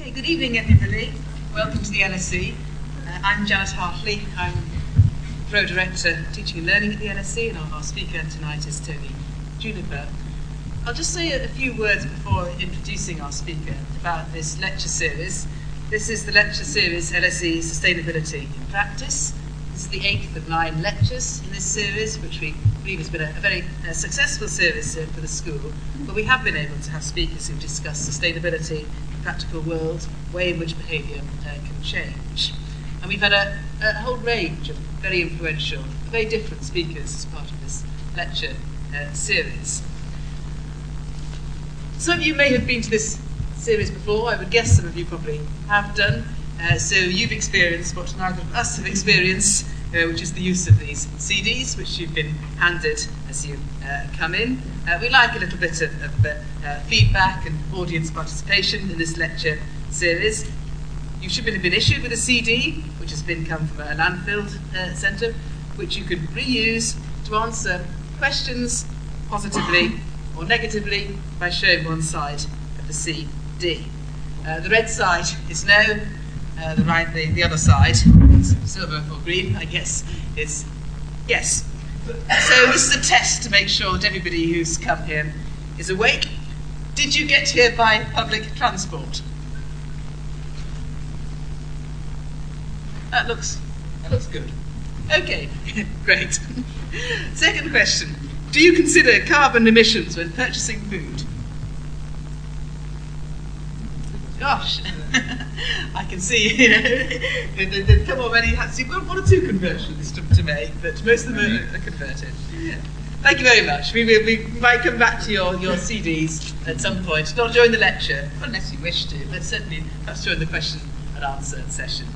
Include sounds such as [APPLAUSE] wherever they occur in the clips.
Okay, good evening, everybody. Welcome to the LSE. Uh, I'm Janet Hartley. I'm Pro Director Teaching and Learning at the LSE, and our, speaker tonight is Tony Juniper. I'll just say a, few words before introducing our speaker about this lecture series. This is the lecture series LSE Sustainability in Practice. This is the eighth of nine lectures in this series, which we believe has been a, a very uh, successful series uh, for the school. But we have been able to have speakers who discuss sustainability, practical world, way in which behaviour uh, can change. And we've had a, a, whole range of very influential, very different speakers as part of this lecture uh, series. Some of you may have been to this series before. I would guess some of you probably have done. Uh, so you've experienced what neither of us have experienced, uh, which is the use of these CDs, which you've been handed as you uh, come in. Uh, we like a little bit of, of uh, uh, feedback and audience participation in this lecture series. You should have been issued with a CD, which has been come from a landfill centre, which you could reuse to answer questions positively or negatively by showing one side of the CD. Uh, the red side is no, uh, the right, the, the other side, silver or green, I guess, is yes. So this is a test to make sure that everybody who's come here is awake. Did you get here by public transport? That looks that looks good. Okay, [LAUGHS] great. Second question. Do you consider carbon emissions when purchasing food? Gosh, [LAUGHS] I can see, you know, they, have come already. So one or two conversions to, to make, but most of them are, are converted. Yeah. Thank you very much. We, we, we, might come back to your, your CDs at some point, not during the lecture, unless you wish to, but certainly perhaps during the question and answer session.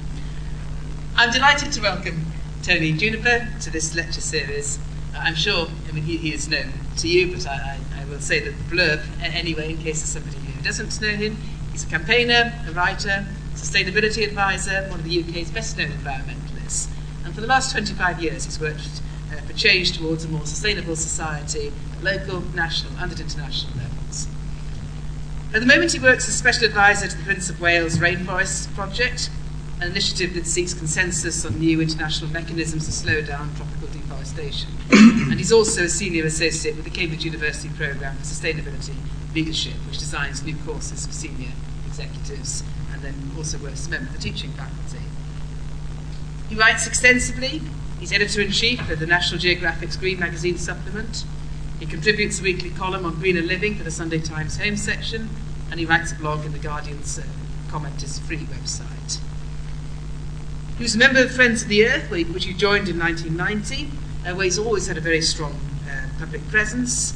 I'm delighted to welcome Tony Juniper to this lecture series. I'm sure, I mean, he, he is known to you, but I, I, I will say that the blurb anyway, in case of somebody who doesn't know him. He's a campaigner, a writer, sustainability advisor, one of the UK's best known environmentalists. And for the last 25 years, he's worked uh, for change towards a more sustainable society at local, national, and at international levels. At the moment, he works as special advisor to the Prince of Wales Rainforest Project, an initiative that seeks consensus on new international mechanisms to slow down tropical deforestation. [COUGHS] and he's also a senior associate with the Cambridge University Programme for Sustainability Leadership, which designs new courses for senior executives and then also works as a member of the teaching faculty. He writes extensively. He's editor in chief of the National Geographic's Green Magazine supplement. He contributes a weekly column on greener living for the Sunday Times Home section, and he writes a blog in the Guardian's uh, Comment is Free website. He was a member of Friends of the Earth, which he joined in 1990, uh, where he's always had a very strong uh, public presence.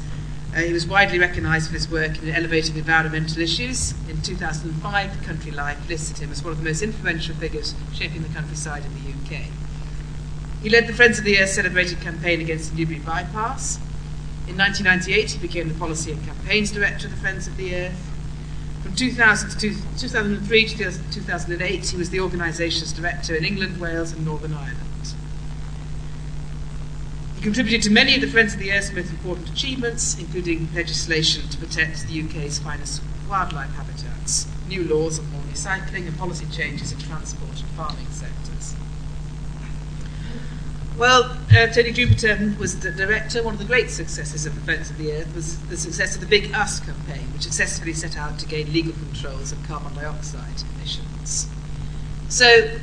Uh, he was widely recognised for his work in elevating environmental issues. In 2005, Country Life listed him as one of the most influential figures shaping the countryside in the UK. He led the Friends of the Earth celebrated campaign against the Newbury bypass. In 1998, he became the Policy and Campaigns Director of the Friends of the Earth. From 2000 to 2003 to 2008, he was the organisation's director in England, Wales, and Northern Ireland. Contributed to many of the Friends of the Earth's most important achievements, including legislation to protect the UK's finest wildlife habitats, new laws on recycling, and policy changes in transport and farming sectors. Well, uh, Tony Juniper was the director. One of the great successes of the Friends of the Earth was the success of the Big Ask campaign, which successfully set out to gain legal controls of carbon dioxide emissions. So,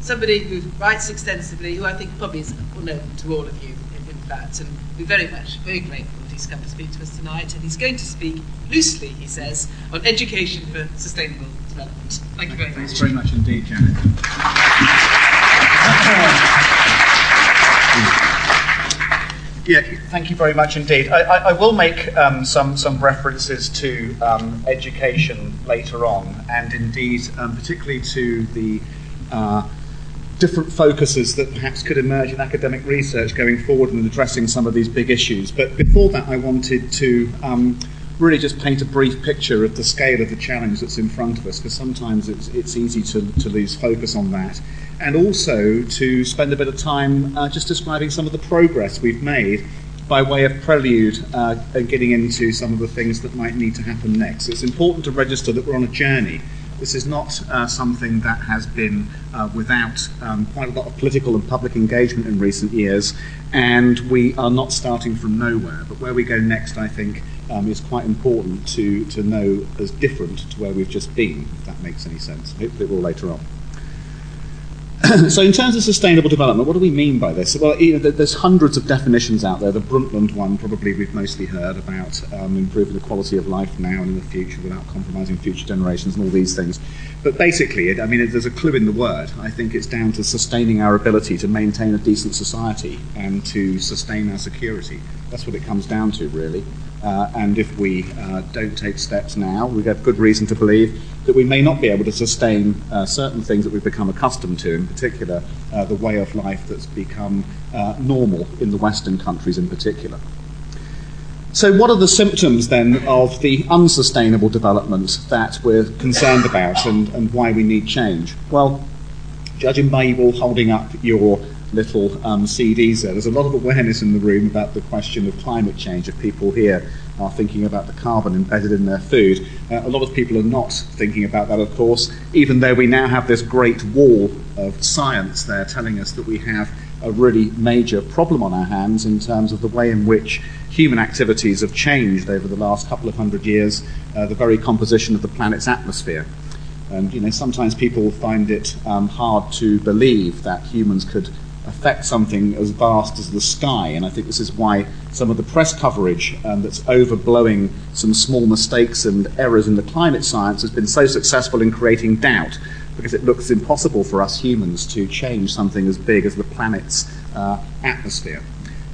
somebody who writes extensively, who I think probably is well known to all of you, that, and we're very much, very grateful that he's come to speak to us tonight. And he's going to speak loosely, he says, on education for sustainable development. Thank you very Thanks much. very much indeed, Janet. Yeah, thank you very much indeed. I, I, I will make um, some, some references to um, education later on, and indeed, um, particularly to the uh, different focuses that perhaps could emerge in academic research going forward and addressing some of these big issues. But before that, I wanted to um, really just paint a brief picture of the scale of the challenge that's in front of us, because sometimes it's, it's easy to, to lose focus on that. And also to spend a bit of time uh, just describing some of the progress we've made by way of prelude uh, and getting into some of the things that might need to happen next. It's important to register that we're on a journey This is not uh, something that has been uh, without um, quite a lot of political and public engagement in recent years, and we are not starting from nowhere. But where we go next, I think, um, is quite important to, to know as different to where we've just been, if that makes any sense. Hopefully, it will later on. [COUGHS] so, in terms of sustainable development, what do we mean by this? Well, you know, there's hundreds of definitions out there. The Brundtland one, probably we've mostly heard about um, improving the quality of life now and in the future without compromising future generations and all these things. But basically, I mean, there's a clue in the word. I think it's down to sustaining our ability to maintain a decent society and to sustain our security. That's what it comes down to, really. Uh, and if we uh, don't take steps now, we have good reason to believe that we may not be able to sustain uh, certain things that we've become accustomed to, in particular, uh, the way of life that's become uh, normal in the Western countries in particular. So, what are the symptoms then of the unsustainable development that we're concerned about and, and why we need change? Well, judging by you all holding up your little um, CDs there. There's a lot of awareness in the room about the question of climate change. If people here are thinking about the carbon embedded in their food, uh, a lot of people are not thinking about that, of course, even though we now have this great wall of science there telling us that we have a really major problem on our hands in terms of the way in which human activities have changed over the last couple of hundred years, uh, the very composition of the planet's atmosphere. And you know, sometimes people find it um, hard to believe that humans could affect something as vast as the sky. And I think this is why some of the press coverage um, that's overblowing some small mistakes and errors in the climate science has been so successful in creating doubt because it looks impossible for us humans to change something as big as the planet's uh, atmosphere.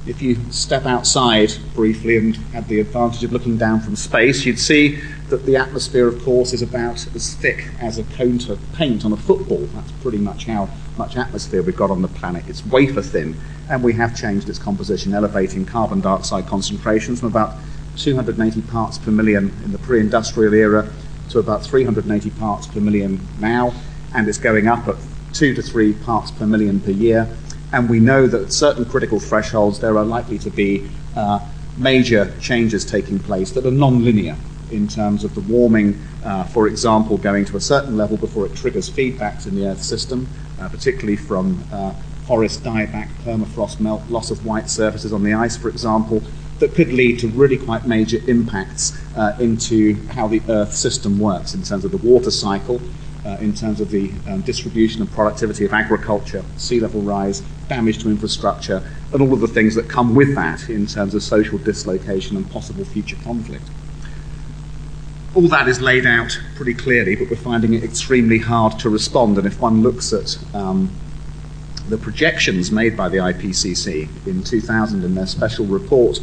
If you step outside briefly and had the advantage of looking down from space, you'd see that the atmosphere, of course, is about as thick as a cone of paint on a football. That's pretty much how much atmosphere we've got on the planet. It's wafer thin, and we have changed its composition, elevating carbon dioxide concentrations from about 280 parts per million in the pre industrial era to about 380 parts per million now, and it's going up at two to three parts per million per year. And we know that at certain critical thresholds there are likely to be uh, major changes taking place that are non-linear in terms of the warming, uh, for example, going to a certain level before it triggers feedbacks in the Earth system, uh, particularly from uh, forest dieback, permafrost melt, loss of white surfaces on the ice, for example, that could lead to really quite major impacts uh, into how the Earth system works in terms of the water cycle, uh, in terms of the um, distribution and productivity of agriculture, sea level rise, damage to infrastructure, and all of the things that come with that in terms of social dislocation and possible future conflict. All that is laid out pretty clearly, but we're finding it extremely hard to respond. And if one looks at um, the projections made by the IPCC in 2000 in their special report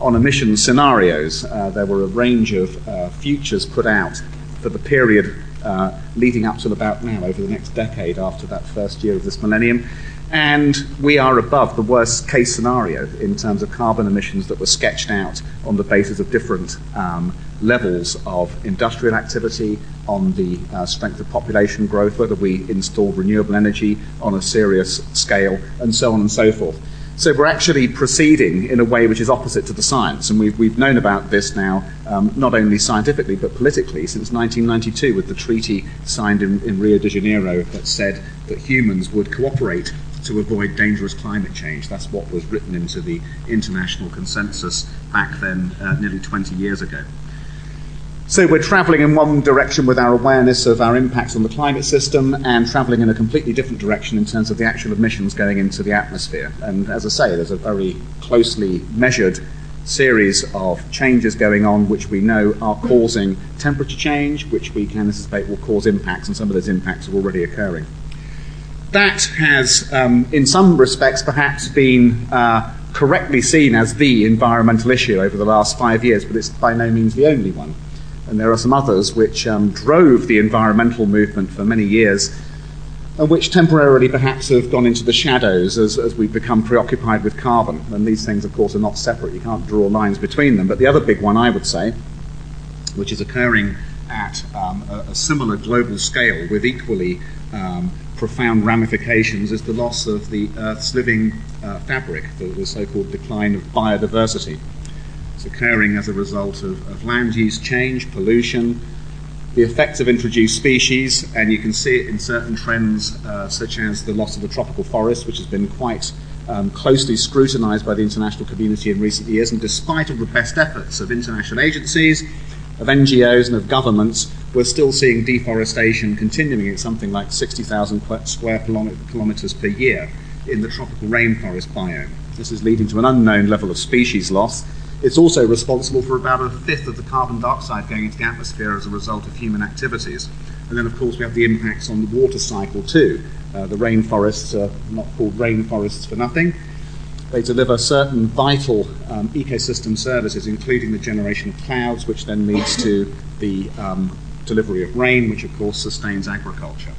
on emission scenarios, uh, there were a range of uh, futures put out for the period uh, leading up to about now, over the next decade after that first year of this millennium. And we are above the worst case scenario in terms of carbon emissions that were sketched out on the basis of different um, levels of industrial activity, on the uh, strength of population growth, whether we installed renewable energy on a serious scale, and so on and so forth. So we're actually proceeding in a way which is opposite to the science, and we've, we've known about this now um, not only scientifically but politically since 1992 with the treaty signed in, in Rio de Janeiro that said that humans would cooperate to avoid dangerous climate change. That's what was written into the international consensus back then, uh, nearly 20 years ago. So we're travelling in one direction with our awareness of our impacts on the climate system and travelling in a completely different direction in terms of the actual emissions going into the atmosphere. And as I say, there's a very closely measured series of changes going on which we know are causing temperature change, which we can anticipate will cause impacts, and some of those impacts are already occurring. That has, um, in some respects, perhaps been uh, correctly seen as the environmental issue over the last five years, but it's by no means the only one and there are some others which um, drove the environmental movement for many years, and which temporarily perhaps have gone into the shadows as, as we've become preoccupied with carbon. And these things, of course, are not separate. You can't draw lines between them. But the other big one, I would say, which is occurring at um, a, a, similar global scale with equally um, profound ramifications, is the loss of the Earth's living uh, fabric, the, the so called decline of biodiversity. It's occurring as a result of, of land use change, pollution, the effects of introduced species, and you can see it in certain trends, uh, such as the loss of the tropical forest, which has been quite um, closely scrutinized by the international community in recent years. And despite all the best efforts of international agencies, of NGOs, and of governments, we're still seeing deforestation continuing at something like 60,000 square kilometres per year in the tropical rainforest biome. This is leading to an unknown level of species loss it's also responsible for about a fifth of the carbon dioxide going into the atmosphere as a result of human activities. And then, of course, we have the impacts on the water cycle too. Uh, the rainforests are not called rainforests for nothing. They deliver certain vital um, ecosystem services, including the generation of clouds, which then leads to the um, delivery of rain, which of course sustains agriculture.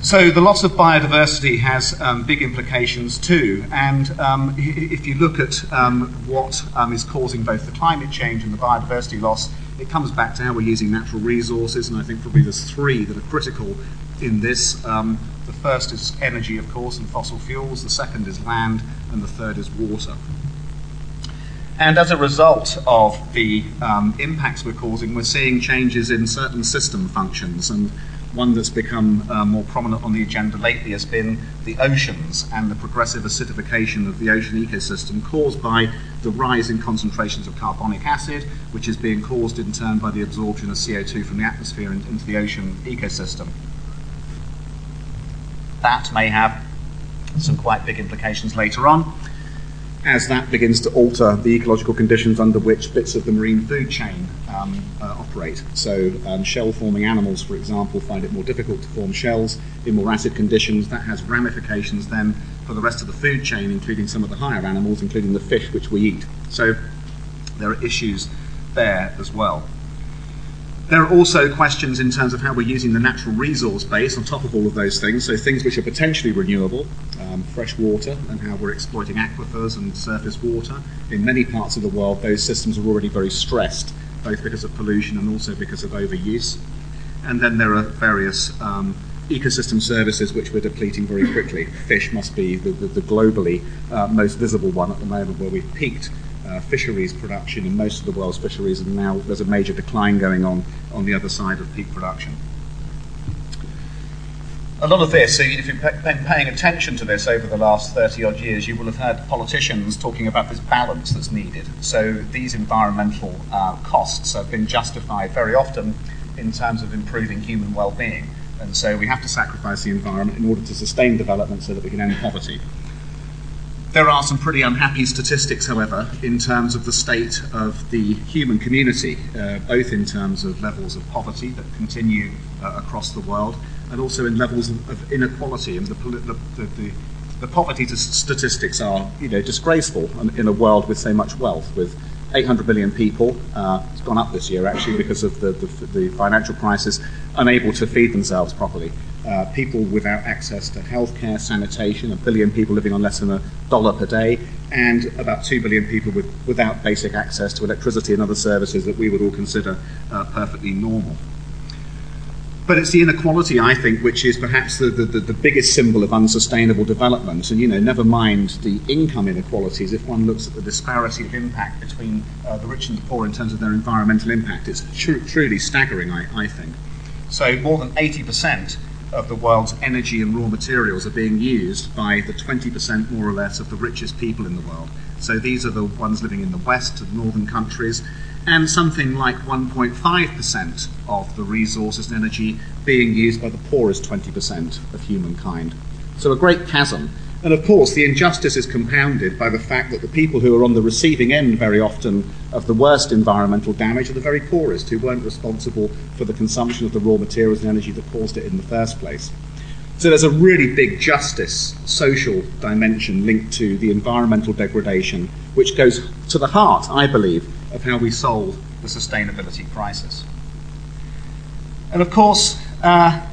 So the loss of biodiversity has um, big implications too. And um, if you look at um, what um, is causing both the climate change and the biodiversity loss, it comes back to how we're using natural resources. And I think probably there's three that are critical in this. Um, the first is energy, of course, and fossil fuels. The second is land, and the third is water. And as a result of the um, impacts we're causing, we're seeing changes in certain system functions. And one that's become uh, more prominent on the agenda lately has been the oceans and the progressive acidification of the ocean ecosystem caused by the rise in concentrations of carbonic acid, which is being caused in turn by the absorption of CO2 from the atmosphere into the ocean ecosystem. That may have some quite big implications later on as that begins to alter the ecological conditions under which bits of the marine food chain um, uh, operate. So, um, shell forming animals, for example, find it more difficult to form shells in more acid conditions. That has ramifications then for the rest of the food chain, including some of the higher animals, including the fish which we eat. So, there are issues there as well. There are also questions in terms of how we're using the natural resource base on top of all of those things, so things which are potentially renewable, um, fresh water, and how we're exploiting aquifers and surface water. In many parts of the world, those systems are already very stressed, both because of pollution and also because of overuse. And then there are various um, ecosystem services which we're depleting very quickly. Fish must be the, the, the globally uh, most visible one at the moment, where we've peaked uh, fisheries production in most of the world's fisheries, and now there's a major decline going on on the other side of peak production. A lot of this, so if you've been paying attention to this over the last 30 odd years, you will have heard politicians talking about this balance that's needed. So these environmental uh, costs have been justified very often in terms of improving human well being. And so we have to sacrifice the environment in order to sustain development so that we can end poverty. There are some pretty unhappy statistics, however, in terms of the state of the human community, uh, both in terms of levels of poverty that continue uh, across the world and also in levels of, inequality. And the, the, the, the poverty statistics are you know, disgraceful in a world with so much wealth, with 800 million people. Uh, it's gone up this year actually because of the, the, financial crisis, unable to feed themselves properly uh, people without access to healthcare, sanitation, a billion people living on less than a dollar per day, and about two billion people with, without basic access to electricity and other services that we would all consider uh, perfectly normal. But it's the inequality, I think, which is perhaps the, the, the, biggest symbol of unsustainable development. And, you know, never mind the income inequalities, if one looks at the disparity of impact between uh, the rich and the poor in terms of their environmental impact, it's tr- truly staggering, I, I think. So, more than 80% of the world's energy and raw materials are being used by the 20% more or less of the richest people in the world. So these are the ones living in the west, the northern countries, and something like 1.5% of the resources and energy being used by the poorest 20% of humankind. So a great chasm and of course, the injustice is compounded by the fact that the people who are on the receiving end very often of the worst environmental damage are the very poorest, who weren't responsible for the consumption of the raw materials and energy that caused it in the first place. So there's a really big justice, social dimension linked to the environmental degradation, which goes to the heart, I believe, of how we solve the sustainability crisis. And of course, uh,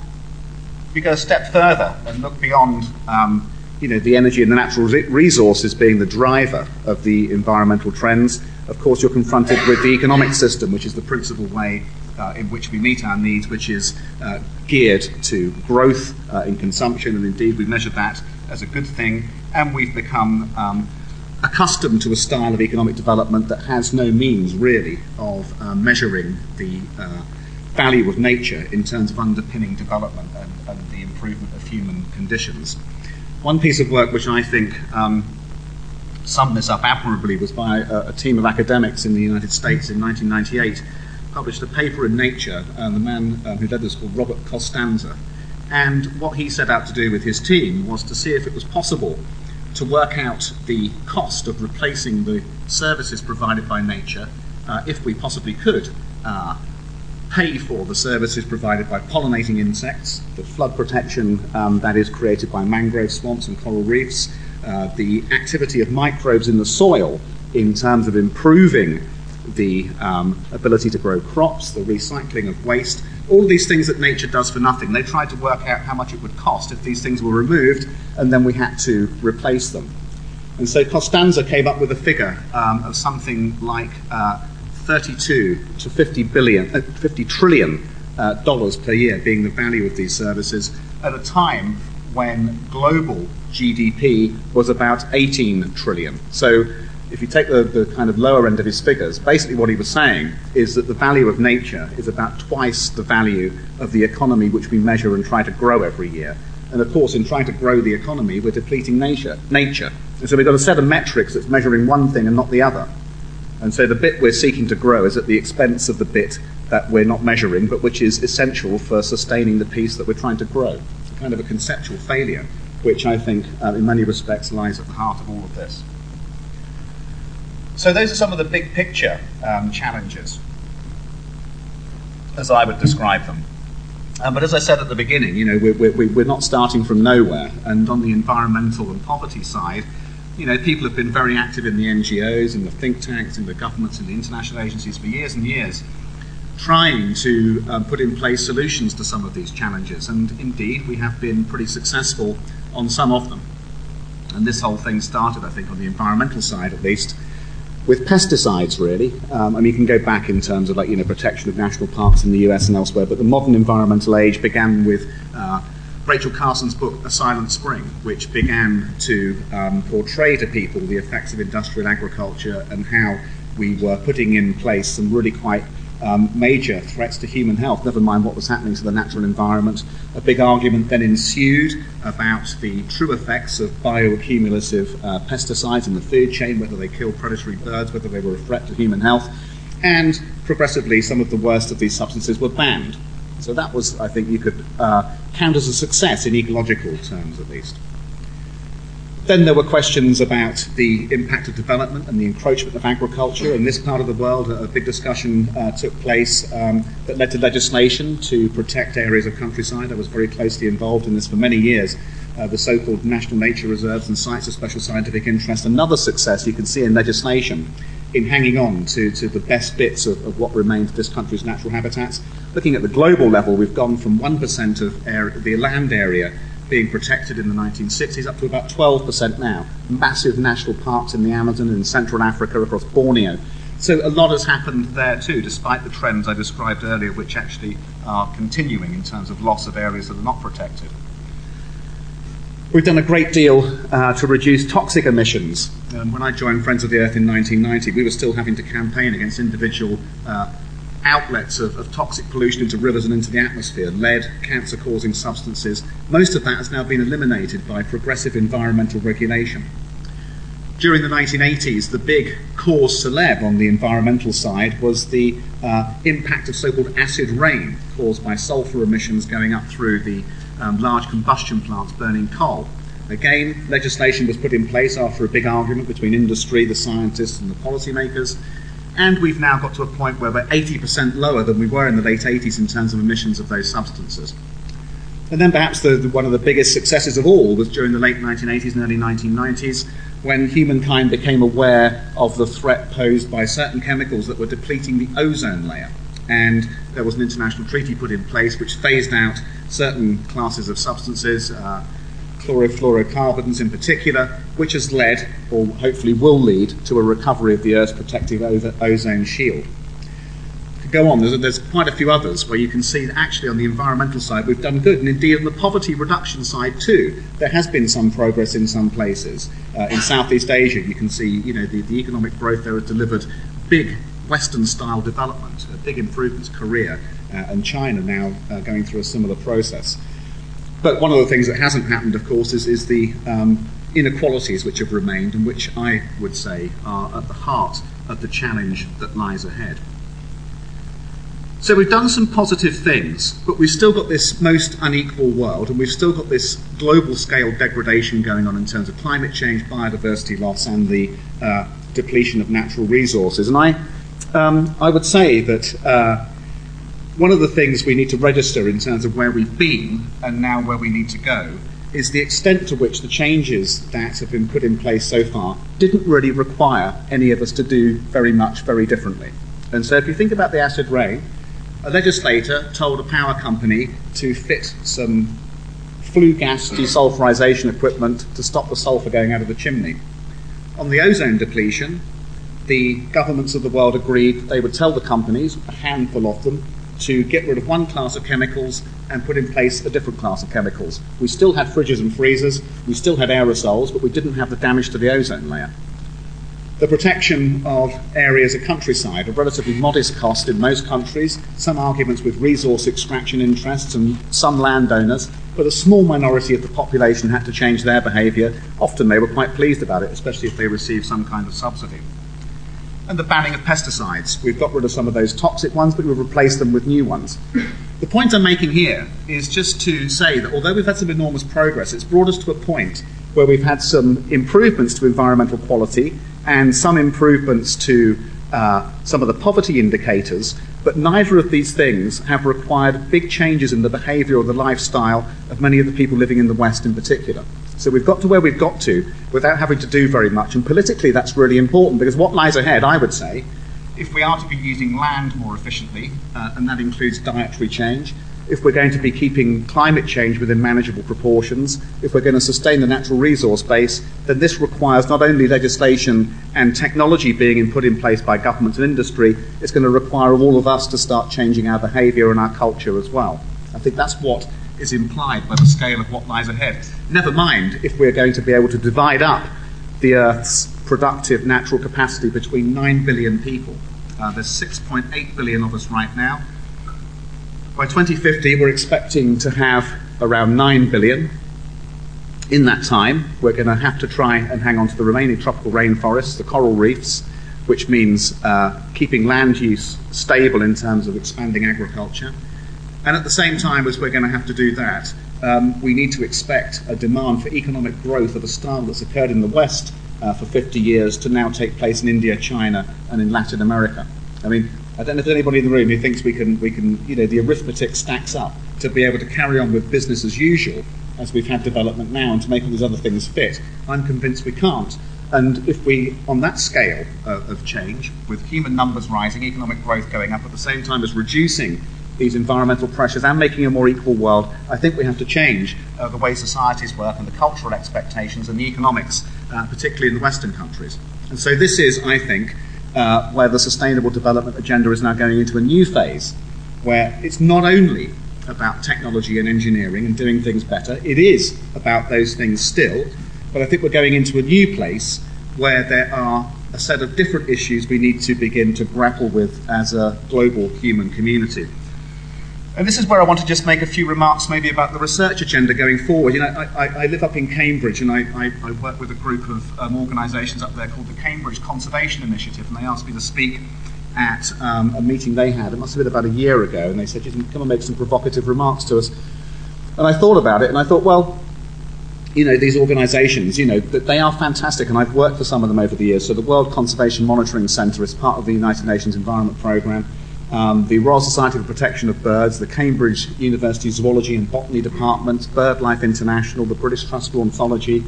we go a step further and look beyond um, you know, the energy and the natural resources being the driver of the environmental trends, of course, you're confronted with the economic system, which is the principal way uh, in which we meet our needs, which is uh, geared to growth uh, in consumption, and indeed we've measured that as a good thing, and we've become um, accustomed to a style of economic development that has no means really of uh, measuring the uh, value of nature in terms of underpinning development and, and the improvement of human conditions. One piece of work which I think um, summed this up admirably was by a, a, team of academics in the United States in 1998, published a paper in Nature, and the man um, who led this called Robert Costanza. And what he set out to do with his team was to see if it was possible to work out the cost of replacing the services provided by nature, uh, if we possibly could, uh, pay for the services provided by pollinating insects, the flood protection um, that is created by mangrove swamps and coral reefs, uh, the activity of microbes in the soil in terms of improving the um, ability to grow crops, the recycling of waste, all these things that nature does for nothing. They tried to work out how much it would cost if these things were removed and then we had to replace them. And so Costanza came up with a figure um, of something like uh, 32 to 50 billion, uh, 50 trillion uh, dollars per year being the value of these services at a time when global GDP was about 18 trillion. So if you take the, the kind of lower end of his figures, basically what he was saying is that the value of nature is about twice the value of the economy which we measure and try to grow every year. And of course, in trying to grow the economy, we're depleting nature. nature. And so we've got a set of metrics that's measuring one thing and not the other. And so the bit we're seeking to grow is at the expense of the bit that we're not measuring, but which is essential for sustaining the piece that we're trying to grow. It's kind of a conceptual failure, which I think, uh, in many respects, lies at the heart of all of this. So those are some of the big picture um, challenges, as I would describe them. Um, but as I said at the beginning, you know, we're, we're, we're not starting from nowhere. And on the environmental and poverty side, you know, people have been very active in the NGOs, in the think tanks, in the governments, in the international agencies for years and years, trying to um, put in place solutions to some of these challenges. And indeed, we have been pretty successful on some of them. And this whole thing started, I think, on the environmental side at least, with pesticides, really. Um, I mean, you can go back in terms of like you know protection of national parks in the U.S. and elsewhere, but the modern environmental age began with uh, Rachel Carson's book, A Silent Spring, which began to um, portray to people the effects of industrial agriculture and how we were putting in place some really quite um, major threats to human health, never mind what was happening to the natural environment. A big argument then ensued about the true effects of bioaccumulative uh, pesticides in the food chain, whether they killed predatory birds, whether they were a threat to human health, and progressively some of the worst of these substances were banned. So that was, I think, you could uh, count as a success in ecological terms at least. Then there were questions about the impact of development and the encroachment of agriculture. In this part of the world, a big discussion uh, took place um, that led to legislation to protect areas of countryside. I was very closely involved in this for many years. Uh, the so called national nature reserves and sites of special scientific interest. Another success you can see in legislation in hanging on to, to the best bits of, of what remains of this country's natural habitats. Looking at the global level, we've gone from 1% of area, the land area being protected in the 1960s up to about 12% now. Massive national parks in the Amazon and in Central Africa across Borneo. So a lot has happened there too, despite the trends I described earlier, which actually are continuing in terms of loss of areas that are not protected. We've done a great deal uh, to reduce toxic emissions. Um, when I joined Friends of the Earth in 1990, we were still having to campaign against individual uh, outlets of, of, toxic pollution into rivers and into the atmosphere, lead, cancer causing substances. Most of that has now been eliminated by progressive environmental regulation. During the 1980s, the big cause celeb on the environmental side was the uh, impact of so called acid rain caused by sulfur emissions going up through the um, large combustion plants burning coal. Again, legislation was put in place after a big argument between industry, the scientists, and the policymakers and we've now got to a point where we're 80% lower than we were in the late 80s in terms of emissions of those substances. And then perhaps the, the, one of the biggest successes of all was during the late 1980s and early 1990s when humankind became aware of the threat posed by certain chemicals that were depleting the ozone layer. And there was an international treaty put in place which phased out certain classes of substances, uh, chlorofluorocarbons in particular, which has led, or hopefully will lead, to a recovery of the Earth's protective ozone shield. To go on, there's, there's, quite a few others where you can see that actually on the environmental side we've done good, and indeed on the poverty reduction side too, there has been some progress in some places. Uh, in Southeast Asia, you can see you know the, the economic growth there has delivered big Western style development, big improvements, Korea, uh, and China now uh, going through a similar process. But one of the things that hasn't happened, of course, is, is the um, inequalities which have remained and which I would say are at the heart of the challenge that lies ahead. So we've done some positive things, but we've still got this most unequal world, and we've still got this global scale degradation going on in terms of climate change, biodiversity loss, and the uh, depletion of natural resources. And I, um, I would say that uh, one of the things we need to register in terms of where we've been and now where we need to go is the extent to which the changes that have been put in place so far didn't really require any of us to do very much very differently. And so if you think about the acid rain, a legislator told a power company to fit some flue gas desulfurization equipment to stop the sulfur going out of the chimney. On the ozone depletion, the governments of the world agreed they would tell the companies, a handful of them, to get rid of one class of chemicals and put in place a different class of chemicals. We still had fridges and freezers, we still had aerosols, but we didn't have the damage to the ozone layer the protection of areas of countryside, a relatively modest cost in most countries, some arguments with resource extraction interests and some landowners, but a small minority of the population had to change their behaviour. Often they were quite pleased about it, especially if they received some kind of subsidy. And the banning of pesticides. We've got rid of some of those toxic ones, but we've replaced them with new ones. The point I'm making here is just to say that although we've had some enormous progress, it's brought us to a point where we've had some improvements to environmental quality and some improvements to uh, some of the poverty indicators, but neither of these things have required big changes in the behavior or the lifestyle of many of the people living in the West in particular. So we've got to where we've got to without having to do very much, and politically that's really important because what lies ahead, I would say, if we are to be using land more efficiently, uh, and that includes dietary change, if we're going to be keeping climate change within manageable proportions, if we're going to sustain the natural resource base, then this requires not only legislation and technology being put in place by government and industry, it's going to require all of us to start changing our behaviour and our culture as well. I think that's what is implied by the scale of what lies ahead. Never mind if we're going to be able to divide up the Earth's productive natural capacity between 9 billion people. Uh, there's 6.8 billion of us right now. By 2050, we're expecting to have around 9 billion. In that time, we're going to have to try and hang on to the remaining tropical rainforests, the coral reefs, which means uh, keeping land use stable in terms of expanding agriculture. And at the same time as we're going to have to do that, um, we need to expect a demand for economic growth of a style that's occurred in the West uh, for 50 years to now take place in India, China, and in Latin America. I mean, I don't know if there's anybody in the room who thinks we can, we can, you know, the arithmetic stacks up to be able to carry on with business as usual as we've had development now and to make all these other things fit. I'm convinced we can't. And if we, on that scale uh, of change, with human numbers rising, economic growth going up at the same time as reducing these environmental pressures and making a more equal world, I think we have to change uh, the way societies work and the cultural expectations and the economics, uh, particularly in the Western countries. And so this is, I think, uh, where the Sustainable Development Agenda is now going into a new phase, where it's not only about technology and engineering and doing things better, it is about those things still, but I think we're going into a new place where there are a set of different issues we need to begin to grapple with as a global human community. And this is where I want to just make a few remarks maybe about the research agenda going forward. You know, I, I, I live up in Cambridge and I, I, work with a group of um, organisations up there called the Cambridge Conservation Initiative, and they asked me to speak at um, a meeting they had. It must have been about a year ago, and they said, you can come and make some provocative remarks to us. And I thought about it, and I thought, well, you know, these organisations, you know, they are fantastic, and I've worked for some of them over the years. So the World Conservation Monitoring Centre is part of the United Nations Environment Programme um, the Royal Society for Protection of Birds, the Cambridge University Zoology and Botany Department, BirdLife International, the British Trust for Ornithology,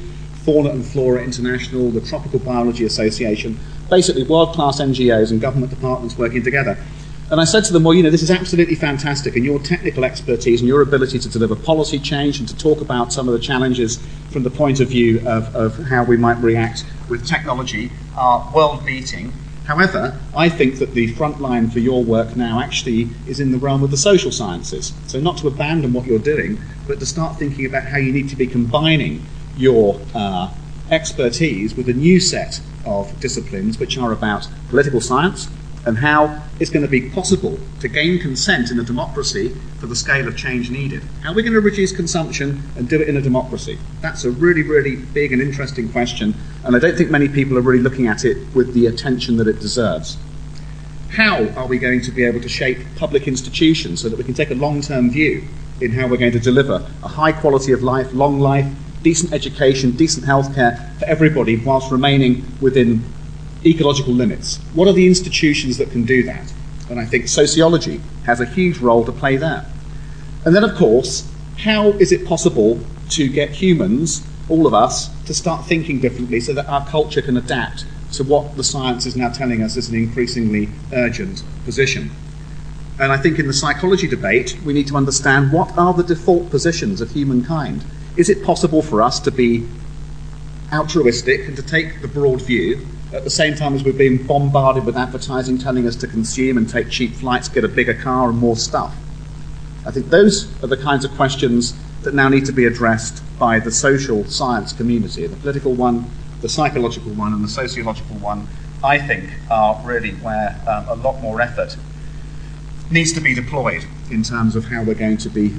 Fauna and Flora International, the Tropical Biology Association, basically world class NGOs and government departments working together. And I said to them, well, you know, this is absolutely fantastic, and your technical expertise and your ability to deliver policy change and to talk about some of the challenges from the point of view of, of how we might react with technology are world beating. However, I think that the front line for your work now actually is in the realm of the social sciences. So, not to abandon what you're doing, but to start thinking about how you need to be combining your uh, expertise with a new set of disciplines which are about political science, and how it's going to be possible to gain consent in a democracy for the scale of change needed. How are we going to reduce consumption and do it in a democracy? That's a really, really big and interesting question, and I don't think many people are really looking at it with the attention that it deserves. How are we going to be able to shape public institutions so that we can take a long term view in how we're going to deliver a high quality of life, long life, decent education, decent healthcare for everybody whilst remaining within ecological limits. What are the institutions that can do that? And I think sociology has a huge role to play there. And then, of course, how is it possible to get humans, all of us, to start thinking differently so that our culture can adapt to what the science is now telling us is an increasingly urgent position? And I think in the psychology debate, we need to understand what are the default positions of humankind. Is it possible for us to be altruistic and to take the broad view at the same time as we're being bombarded with advertising telling us to consume and take cheap flights, get a bigger car, and more stuff. I think those are the kinds of questions that now need to be addressed by the social science community. The political one, the psychological one, and the sociological one, I think, are really where um, a lot more effort needs to be deployed in terms of how we're going to be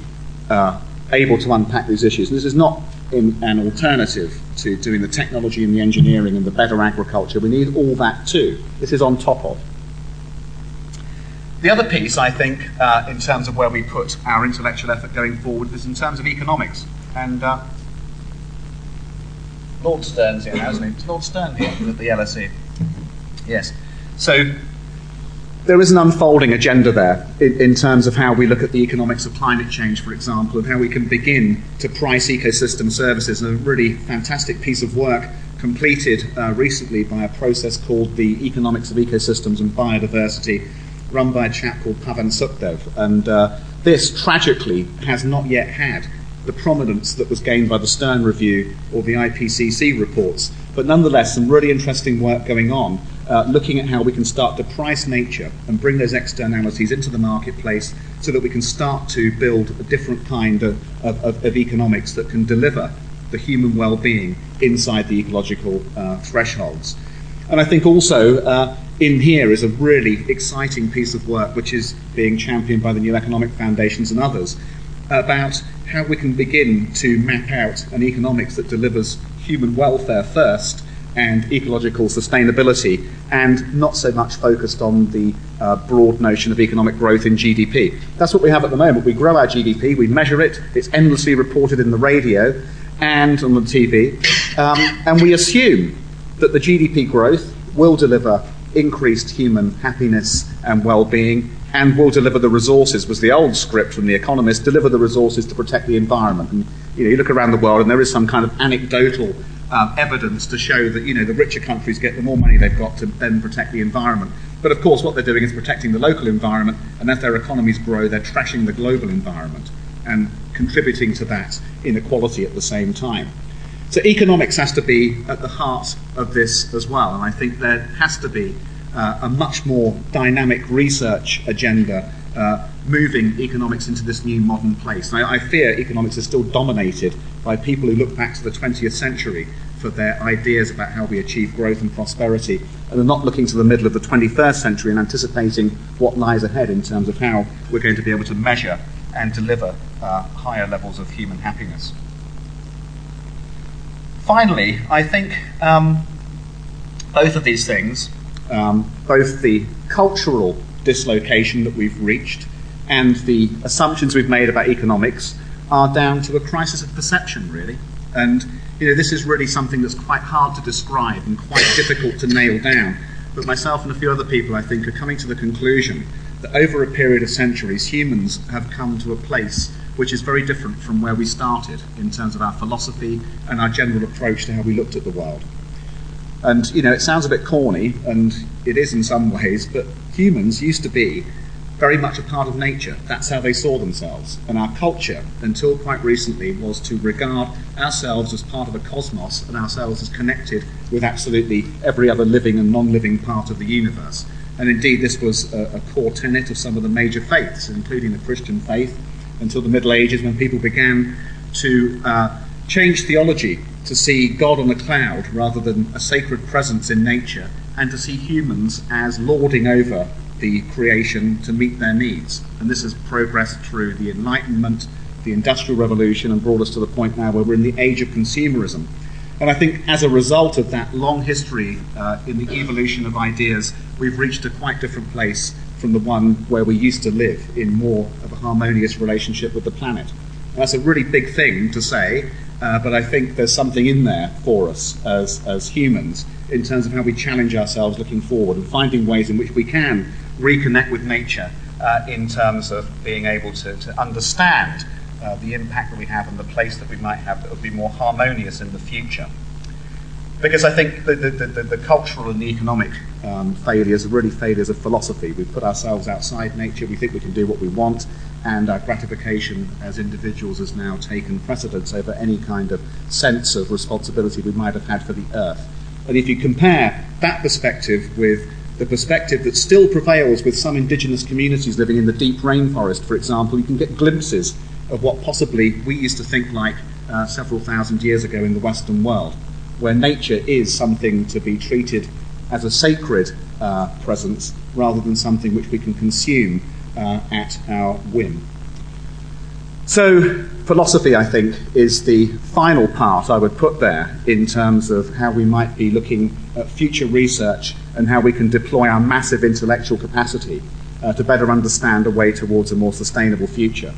uh, able to unpack these issues. And this is not in an alternative to doing the technology and the engineering and the better agriculture. We need all that too. This is on top of. The other piece, I think, uh, in terms of where we put our intellectual effort going forward, is in terms of economics. And uh, Lord Stern's here isn't he? Lord Stern here at the LSE. Yes. So there is an unfolding agenda there in, in, terms of how we look at the economics of climate change, for example, and how we can begin to price ecosystem services. A really fantastic piece of work completed uh, recently by a process called the Economics of Ecosystems and Biodiversity, run by a chap called Pavan Sukhdev. And uh, this, tragically, has not yet had the prominence that was gained by the Stern Review or the IPCC reports. But nonetheless, some really interesting work going on uh, looking at how we can start to price nature and bring those externalities into the marketplace so that we can start to build a different kind of, of, of economics that can deliver the human well being inside the ecological uh, thresholds. And I think also uh, in here is a really exciting piece of work which is being championed by the New Economic Foundations and others about how we can begin to map out an economics that delivers human welfare first and ecological sustainability, and not so much focused on the uh, broad notion of economic growth in GDP. That's what we have at the moment. We grow our GDP, we measure it, it's endlessly reported in the radio and on the TV, um, and we assume that the GDP growth will deliver increased human happiness and well being and will deliver the resources was the old script from the economist deliver the resources to protect the environment and you know you look around the world and there is some kind of anecdotal um, evidence to show that you know the richer countries get the more money they've got to then protect the environment. But of course, what they're doing is protecting the local environment, and as their economies grow, they're trashing the global environment and contributing to that inequality at the same time. So economics has to be at the heart of this as well, and I think there has to be uh, a much more dynamic research agenda uh, moving economics into this new modern place. I, I, fear economics is still dominated by people who look back to the 20th century for their ideas about how we achieve growth and prosperity, and are not looking to the middle of the 21st century and anticipating what lies ahead in terms of how we're going to be able to measure and deliver uh, higher levels of human happiness. Finally, I think um, both of these things, um, both the cultural dislocation that we've reached and the assumptions we've made about economics are down to a crisis of perception, really. And you know, this is really something that's quite hard to describe and quite [LAUGHS] difficult to nail down. But myself and a few other people, I think, are coming to the conclusion that over a period of centuries, humans have come to a place which is very different from where we started in terms of our philosophy and our general approach to how we looked at the world. And, you know, it sounds a bit corny, and it is in some ways, but humans used to be very much a part of nature. That's how they saw themselves. And our culture, until quite recently, was to regard ourselves as part of a cosmos and ourselves as connected with absolutely every other living and non living part of the universe. And indeed, this was a, a, core tenet of some of the major faiths, including the Christian faith, until the Middle Ages when people began to uh, change theology to see God on a cloud rather than a sacred presence in nature and to see humans as lording over the creation to meet their needs. And this has progressed through the Enlightenment, the Industrial Revolution, and brought us to the point now where we're in the age of consumerism. And I think as a result of that long history uh, in the evolution of ideas, we've reached a quite different place from the one where we used to live in more of a harmonious relationship with the planet. And that's a really big thing to say, uh, but I think there's something in there for us as, as humans in terms of how we challenge ourselves looking forward and finding ways in which we can reconnect with nature uh, in terms of being able to, to understand uh, the impact that we have and the place that we might have that would be more harmonious in the future. Because I think the, the, the, the cultural and the economic um, failures are really failures of philosophy. We put ourselves outside nature, we think we can do what we want, and our gratification as individuals has now taken precedence over any kind of sense of responsibility we might have had for the earth. And if you compare that perspective with the perspective that still prevails with some indigenous communities living in the deep rainforest, for example, you can get glimpses of what possibly we used to think like uh, several thousand years ago in the Western world, where nature is something to be treated as a sacred uh, presence rather than something which we can consume uh, at our whim. So, philosophy, I think, is the final part I would put there in terms of how we might be looking at future research and how we can deploy our massive intellectual capacity uh, to better understand a way towards a more sustainable future.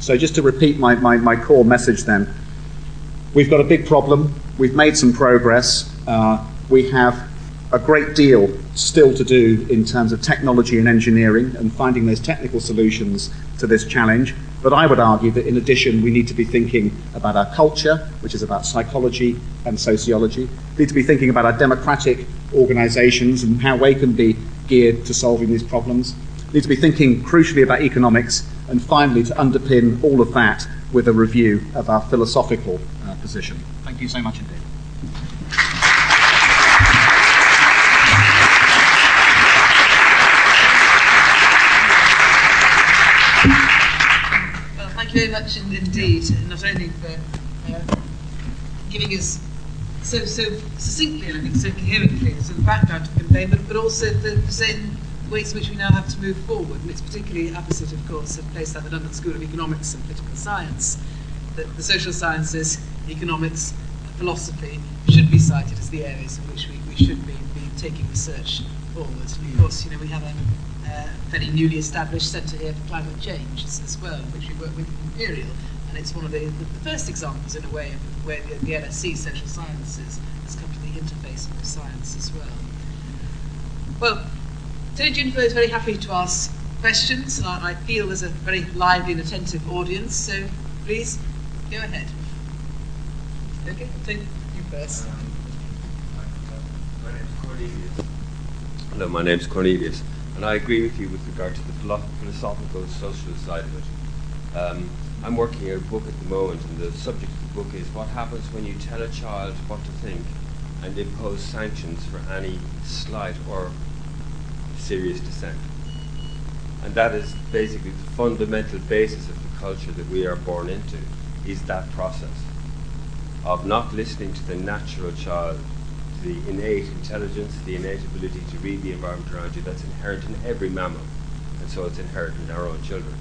So, just to repeat my, my, my core message then, we've got a big problem, we've made some progress, uh, we have a great deal still to do in terms of technology and engineering and finding those technical solutions to this challenge. But I would argue that in addition, we need to be thinking about our culture, which is about psychology and sociology. We need to be thinking about our democratic organizations and how they can be geared to solving these problems. We need to be thinking crucially about economics and finally to underpin all of that with a review of our philosophical uh, position. Thank you so much indeed. Thank you very much indeed, not only for uh, giving us so so succinctly and I think so coherently the sort of background to convey, but, but also the, the same ways in which we now have to move forward. And it's particularly opposite, of course, a place like the London School of Economics and Political Science, that the social sciences, economics, philosophy should be cited as the areas in which we, we should be, be taking research forward. And of course, you know, we have a uh, very newly established centre here for climate change as, as well, which we work with Imperial. And it's one of the, the, the first examples, in a way, of where the, the LSE, social sciences, has come to the interface of science as well. Well, Tony Juniper is very happy to ask questions. I, I feel there's a very lively and attentive audience, so please go ahead. Okay, I'll take you first. Hello, my name's Cornelius, and I agree with you with regard to the philosophical and social side of it. Um, I'm working on a book at the moment, and the subject of the book is what happens when you tell a child what to think and impose sanctions for any slight or serious dissent. And that is basically the fundamental basis of the culture that we are born into, is that process of not listening to the natural child, the innate intelligence, the innate ability to read the environment around you that's inherent in every mammal, and so it's inherent in our own children.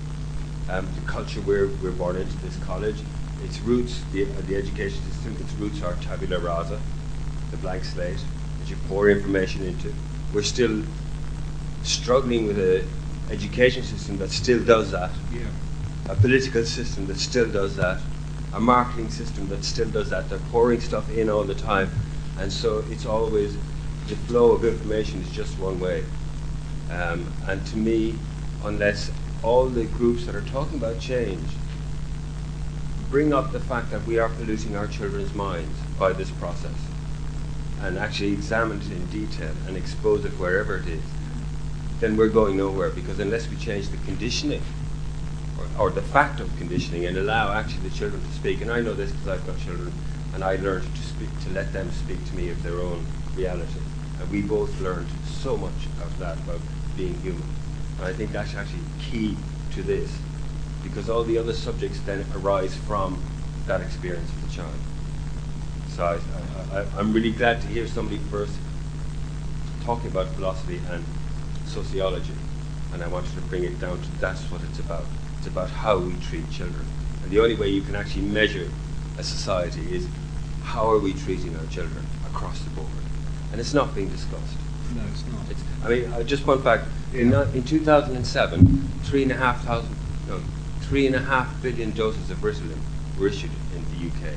Um, the culture we're, we're born into, this college, its roots, the, uh, the education system, its roots are tabula rasa, the blank slate that you pour information into. We're still struggling with an education system that still does that, Yeah. a political system that still does that, a marketing system that still does that. They're pouring stuff in all the time, and so it's always the flow of information is just one way. Um, and to me, unless all the groups that are talking about change bring up the fact that we are polluting our children's minds by this process and actually examine it in detail and expose it wherever it is, then we're going nowhere because unless we change the conditioning or, or the fact of conditioning and allow actually the children to speak, and I know this because I've got children and I learned to speak, to let them speak to me of their own reality. And we both learned so much of that about being human. And I think that's actually key to this because all the other subjects then arise from that experience of the child. So I, I'm really glad to hear somebody first talking about philosophy and sociology, and I wanted to bring it down to that's what it's about. It's about how we treat children. And the only way you can actually measure a society is how are we treating our children across the board. And it's not being discussed. No, it's not. It's, I mean, uh, just one fact. In, Yeah. in 2007, three and a half thousand, no, three and a half billion doses of Ritalin were issued in the UK.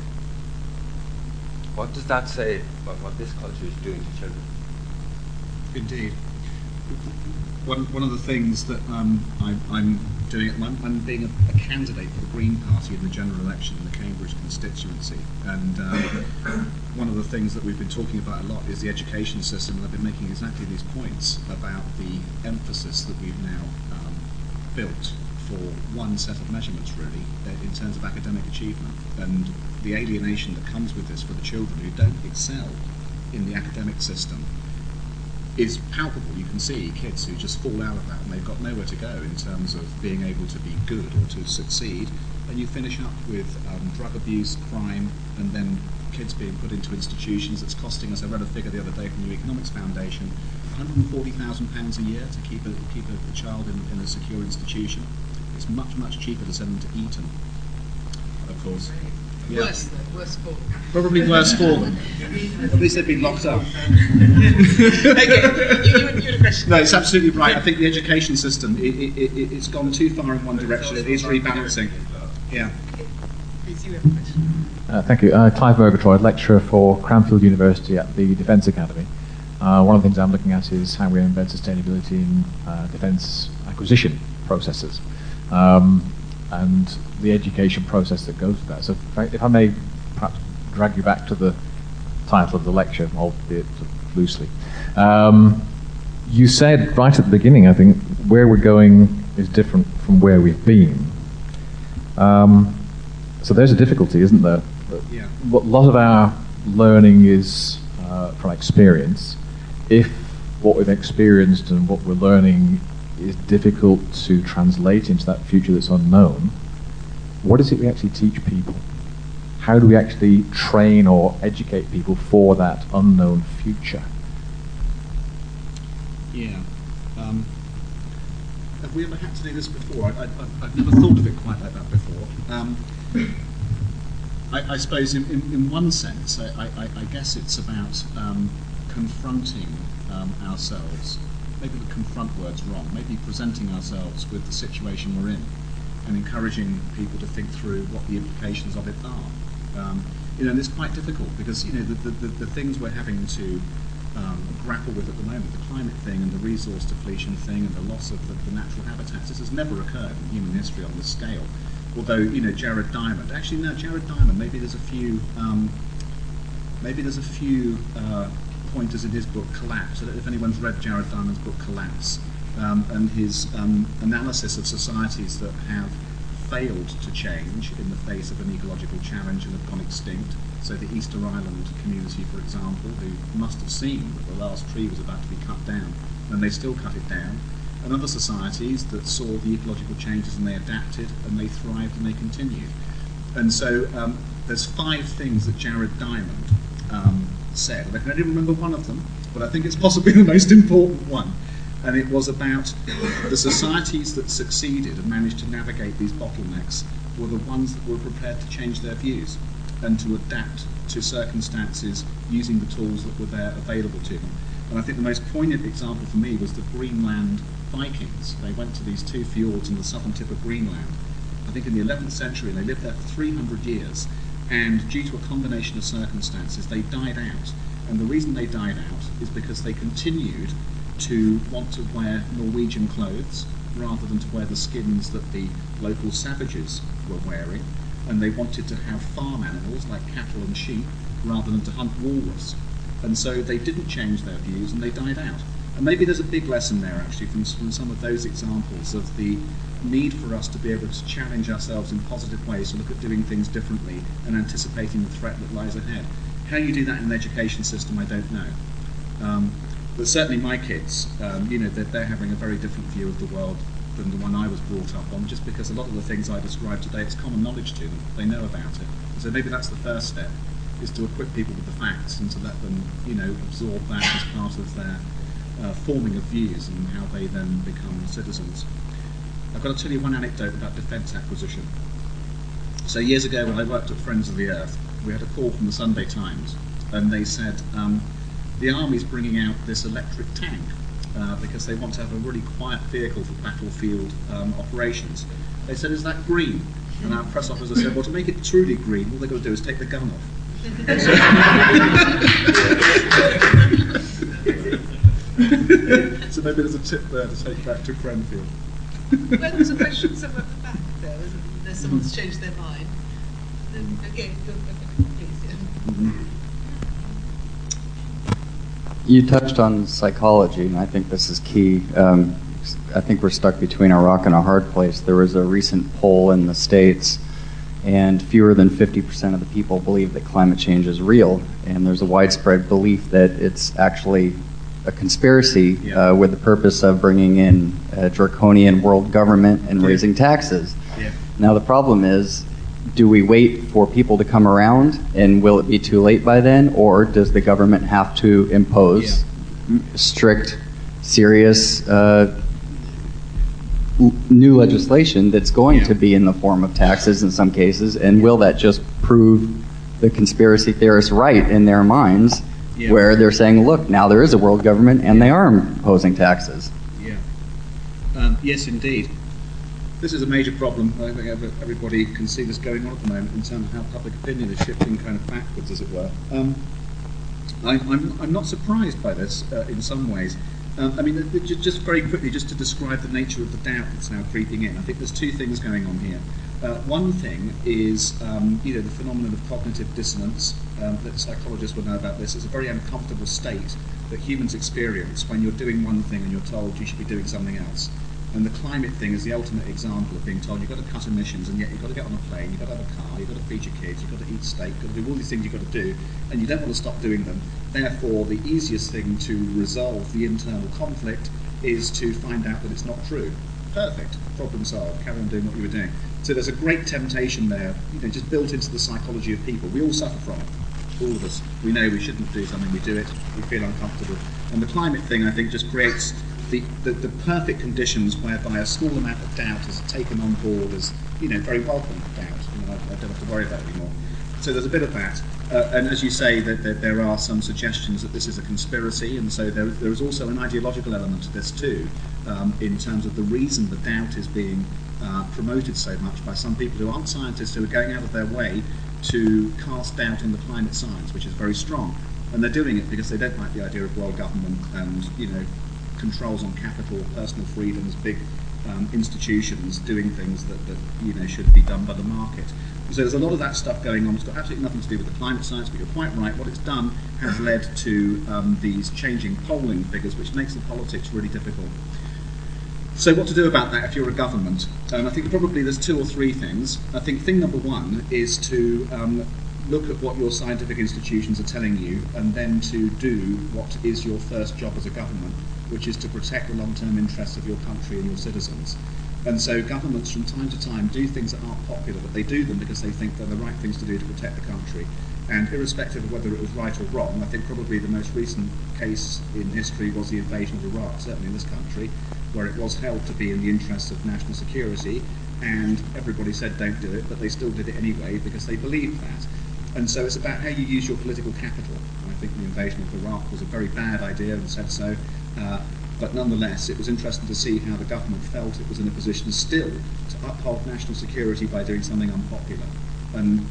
What does that say about what this culture is doing to children? Indeed. One, one of the things that um, I, I'm doing moment, I'm being a, a candidate for the Green Party in the general election in the Cambridge constituency. And uh, one of the things that we've been talking about a lot is the education system. And I've been making exactly these points about the emphasis that we've now um, built for one set of measurements, really, in terms of academic achievement. And the alienation that comes with this for the children who don't excel in the academic system is palpable. You can see kids who just fall out of that and they've got nowhere to go in terms of being able to be good or to succeed. And you finish up with um, drug abuse, crime, and then kids being put into institutions that's costing us. I read a figure the other day from the Economics Foundation: 140,000 pounds a year to keep a keep a, a child in, in a secure institution. It's much much cheaper to send them to Eton, of course. Yeah. Worse, worse for. Probably worse for them. At least they've been locked up. okay, you, you, you had a question. No, it's absolutely right. I think the education system it, it, it, it's gone too far in one direction. It is rebalancing. Yeah. Please, you have a question. Uh, thank you. Uh, Clive Murgatroyd, lecturer for Cranfield University at the Defence Academy. Uh, one of the things I'm looking at is how we embed sustainability in uh, defence acquisition processes um, and the education process that goes with that. So, if I, if I may perhaps drag you back to the title of the lecture, albeit loosely. Um, you said right at the beginning, I think, where we're going is different from where we've been. Um, so there's a difficulty, isn't there? Yeah. A lot of our learning is uh, from experience. If what we've experienced and what we're learning is difficult to translate into that future that's unknown, what is it we actually teach people? How do we actually train or educate people for that unknown future? Yeah. Um, have we ever had to do this before? I, I've never thought of it quite like that before. Um, I, I suppose, in, in, in one sense, I, I, I guess it's about um, confronting um, ourselves. Maybe the confront word's wrong. Maybe presenting ourselves with the situation we're in and encouraging people to think through what the implications of it are. Um, you know, and it's quite difficult because you know the, the, the, things we're having to um, grapple with at the moment, the climate thing and the resource depletion thing and the loss of the, the natural habitats. This has never occurred in human history on this scale. Although you know, Jared Diamond. Actually, no, Jared Diamond. Maybe there's a few. Um, maybe there's a few uh, pointers in his book Collapse. I don't know if anyone's read Jared Diamond's book Collapse um, and his um, analysis of societies that have failed to change in the face of an ecological challenge and have gone extinct. So the Easter Island community, for example, who must have seen that the last tree was about to be cut down, and they still cut it down. And other societies that saw the ecological changes and they adapted and they thrived and they continued. And so um, there's five things that Jared Diamond um, said. And I can only remember one of them, but I think it's possibly [LAUGHS] the most important one. And it was about the societies that succeeded and managed to navigate these bottlenecks were the ones that were prepared to change their views and to adapt to circumstances using the tools that were there available to them. And I think the most poignant example for me was the Greenland Vikings. They went to these two fjords in the southern tip of Greenland, I think in the 11th century, and they lived there for 300 years. And due to a combination of circumstances, they died out. And the reason they died out is because they continued to want to wear Norwegian clothes rather than to wear the skins that the local savages were wearing. And they wanted to have farm animals like cattle and sheep rather than to hunt walrus. And so they didn't change their views and they died out. And maybe there's a big lesson there actually from, from some of those examples of the need for us to be able to challenge ourselves in positive ways to look at doing things differently and anticipating the threat that lies ahead. How you do that in an education system, I don't know. Um, but certainly my kids, um, you know, they're, they're having a very different view of the world than the one I was brought up on, just because a lot of the things I described today, it's common knowledge to them. They know about it. So maybe that's the first step, is to equip people with the facts and to let them, you know, absorb that as part of their uh, forming of views and how they then become citizens. I've got to tell you one anecdote about defence acquisition. So years ago, when I worked at Friends of the Earth, we had a call from the Sunday Times, and they said um, the army's bringing out this electric tank uh, because they want to have a really quiet vehicle for battlefield um, operations. They said, "Is that green?" And our press officer said, "Well, to make it truly green, all they've got to do is take the gun off." [LAUGHS] so maybe there's a tip there to take back to Cranfield. Well, there's a question somewhere at the back there, isn't there? Someone's changed their mind. Then, again, go, go, please. Yeah. Mm-hmm. You touched on psychology, and I think this is key. Um, I think we're stuck between a rock and a hard place. There was a recent poll in the States, and fewer than 50% of the people believe that climate change is real, and there's a widespread belief that it's actually a conspiracy Yeah. uh, with the purpose of bringing in a draconian world government and Yeah. raising taxes. Yeah. Now, the problem is do we wait for people to come around and will it be too late by then? Or does the government have to impose strict, serious, uh, new legislation that's going to be in the form of taxes in some cases? And will that just prove the conspiracy theorists right in their minds? Yeah. Where they're saying, look, now there is a world government and they are imposing taxes. Yeah. Um, yes, indeed. This is a major problem. I think everybody can see this going on at the moment in terms of how public opinion is shifting kind of backwards, as it were. Um, I, I'm, I'm not surprised by this uh, in some ways. Um, I mean, just very quickly, just to describe the nature of the doubt that's now creeping in, I think there's two things going on here. Uh, one thing is, um, you know, the phenomenon of cognitive dissonance. Um, that psychologists will know about this. It's a very uncomfortable state that humans experience when you're doing one thing and you're told you should be doing something else. And the climate thing is the ultimate example of being told you've got to cut emissions, and yet you've got to get on a plane, you've got to have a car, you've got to feed your kids, you've got to eat steak, you've got to do all these things you've got to do, and you don't want to stop doing them. Therefore, the easiest thing to resolve the internal conflict is to find out that it's not true. Perfect. Problem solved. Carry on doing what you were doing. So there's a great temptation there, you know, just built into the psychology of people. We all suffer from it. All of us. We know we shouldn't do something, we do it, we feel uncomfortable. And the climate thing, I think, just creates the, the, the perfect conditions whereby a small amount of doubt is taken on board as, you know, very welcome doubt. You know, I, I don't have to worry about it anymore. So there's a bit of that. Uh, and as you say, that, that there are some suggestions that this is a conspiracy, and so there, there is also an ideological element to this too, um, in terms of the reason the doubt is being uh, promoted so much by some people who aren't scientists who are going out of their way to cast doubt on the climate science, which is very strong. And they're doing it because they don't like the idea of world government and, you know, controls on capital, personal freedoms, big um, institutions doing things that, that you know should be done by the market. So there's a lot of that stuff going on. It's got absolutely nothing to do with the climate science, but you're quite right. What it's done has led to um, these changing polling figures, which makes the politics really difficult. So what to do about that if you're a government? Um, I think probably there's two or three things. I think thing number one is to um, look at what your scientific institutions are telling you and then to do what is your first job as a government, which is to protect the long-term interests of your country and your citizens. And so governments from time to time do things that aren't popular, but they do them because they think they're the right things to do to protect the country. And irrespective of whether it was right or wrong, I think probably the most recent case in history was the invasion of Iraq, certainly in this country, where it was held to be in the interests of national security, and everybody said don't do it, but they still did it anyway because they believed that. And so it's about how you use your political capital. I think the invasion of Iraq was a very bad idea and said so. Uh, but nonetheless, it was interesting to see how the government felt it was in a position still to uphold national security by doing something unpopular. And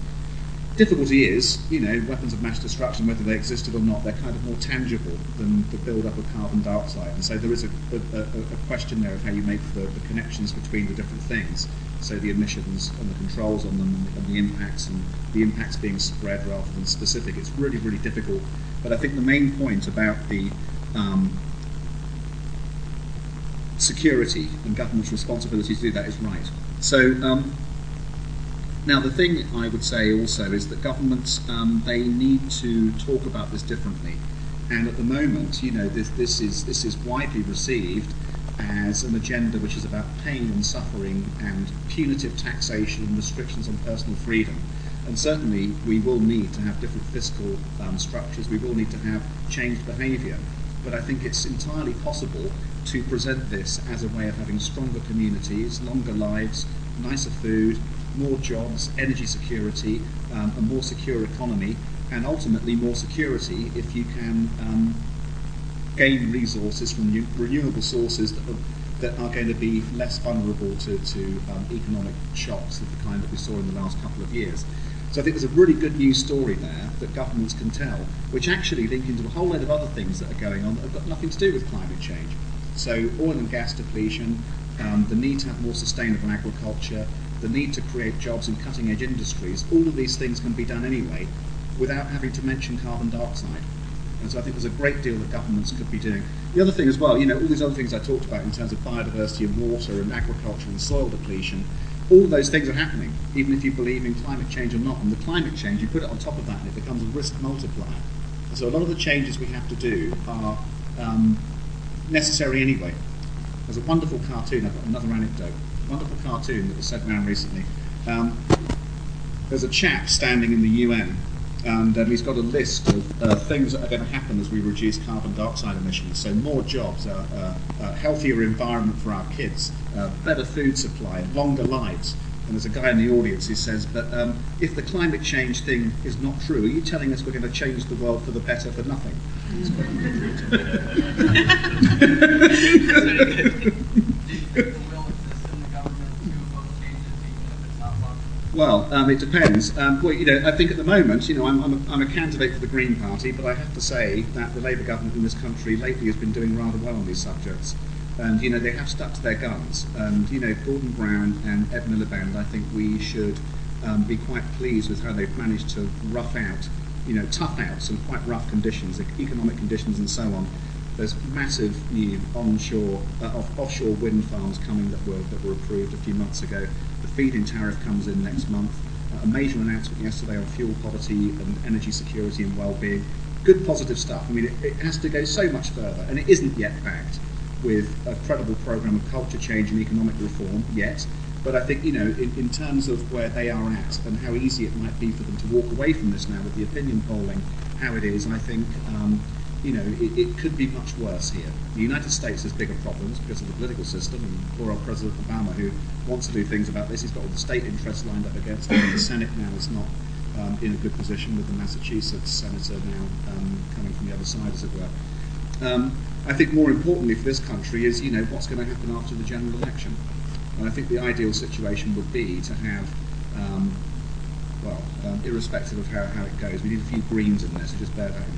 difficulty is, you know, weapons of mass destruction, whether they existed or not, they're kind of more tangible than the build-up of carbon dioxide. And so there is a, a, a, question there of how you make the, the connections between the different things. So the emissions and the controls on them and the impacts and the impacts being spread rather than specific. It's really, really difficult. But I think the main point about the um, security and government's responsibility to do that is right. So um, now the thing I would say also is that governments um, they need to talk about this differently. And at the moment, you know, this, this is this is widely received as an agenda which is about pain and suffering and punitive taxation and restrictions on personal freedom. And certainly, we will need to have different fiscal um, structures. We will need to have changed behaviour. but I think it's entirely possible to present this as a way of having stronger communities, longer lives, nicer food, more jobs, energy security, um, a more secure economy, and ultimately more security if you can um, gain resources from renewable sources that are, that are, going to be less vulnerable to, to um, economic shocks of the kind that we saw in the last couple of years. So I think there's a really good news story there that governments can tell, which actually link into a whole load of other things that are going on that have got nothing to do with climate change. So oil and gas depletion, um, the need to have more sustainable agriculture, the need to create jobs in cutting edge industries, all of these things can be done anyway without having to mention carbon dioxide. And so I think there's a great deal that governments could be doing. The other thing as well, you know, all these other things I talked about in terms of biodiversity and water and agriculture and soil depletion, all those things are happening, even if you believe in climate change or not. And the climate change, you put it on top of that and it becomes a risk multiplier. And so a lot of the changes we have to do are um, necessary anyway. There's a wonderful cartoon, I've got another anecdote, wonderful cartoon that was sent around recently. Um, there's a chap standing in the UN and um, he's got a list of uh, things that are going to happen as we reduce carbon dioxide emissions. So more jobs, uh, uh, a healthier environment for our kids, uh, better food supply, longer lives. And there's a guy in the audience who says, but um, if the climate change thing is not true, are you telling us we're going to change the world for the better for nothing? [LAUGHS] [LAUGHS] Well, um, it depends. Um, well, you know, I think at the moment, you know, I'm, I'm, a, I'm, a candidate for the Green Party, but I have to say that the Labour government in this country lately has been doing rather well on these subjects. And, you know, they have stuck to their guns. And, you know, Gordon Brown and Ed Miliband, I think we should um, be quite pleased with how they've managed to rough out, you know, tough out some quite rough conditions, economic conditions and so on. There's massive new onshore, uh, off, offshore wind farms coming that were, that were approved a few months ago feed-in tariff comes in next month. A major announcement yesterday on fuel poverty and energy security and well-being. Good positive stuff. I mean, it, it has to go so much further, and it isn't yet backed with a credible program of culture change and economic reform yet. But I think, you know, in, in, terms of where they are at and how easy it might be for them to walk away from this now with the opinion polling, how it is, I think um, you know, it, it, could be much worse here. The United States has bigger problems because of the political system, and poor old President Obama, who wants to do things about this, he's got all the state interests lined up against him. The Senate now is not um, in a good position with the Massachusetts senator now um, coming from the other side, as it were. Um, I think more importantly for this country is, you know, what's going to happen after the general election. And I think the ideal situation would be to have um, well, um, irrespective of how, how it goes, we need a few greens in there, so just bear that in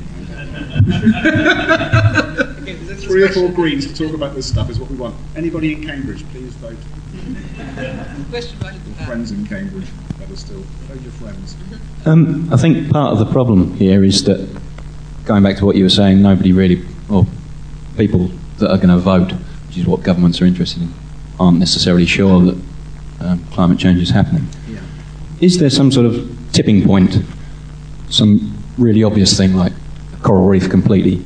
mind. [LAUGHS] Three or four greens to talk about this stuff is what we want. Anybody in Cambridge, please vote. Question right Friends in Cambridge, better still. Vote your friends. Um, I think part of the problem here is that, going back to what you were saying, nobody really, or people that are going to vote, which is what governments are interested in, aren't necessarily sure that um, climate change is happening is there some sort of tipping point, some really obvious thing like a coral reef completely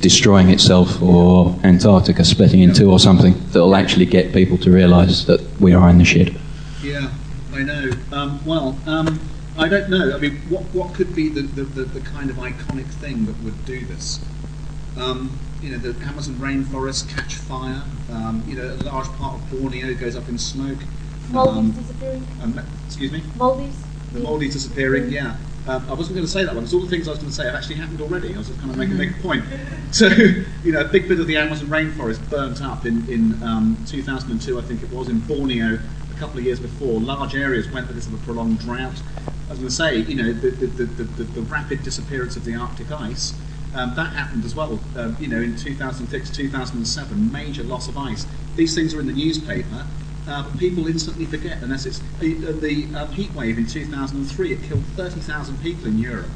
destroying itself or Antarctica splitting in two or something that will actually get people to realise that we are in the shit? Yeah, I know. Um, well, um, I don't know. I mean, what, what could be the, the, the, the kind of iconic thing that would do this? Um, you know, the Amazon rainforests catch fire. Um, you know, a large part of Borneo goes up in smoke. Maldives um, disappearing. Um, excuse me? Maldives. The Maldives disappearing, yeah. Um, I wasn't going to say that one because all the things I was going to say have actually happened already. I was just kind of making, make a point. So, [LAUGHS] you know, a big bit of the Amazon rainforest burnt up in, in um, 2002, I think it was, in Borneo a couple of years before. Large areas went through because of a prolonged drought. I was going to say, you know, the, the, the, the, the rapid disappearance of the Arctic ice. Um, that happened as well. Um, you know, in 2006, 2007, major loss of ice. These things are in the newspaper uh, people instantly forget unless it's the, the um, heat wave in 2003. It killed 30,000 people in Europe,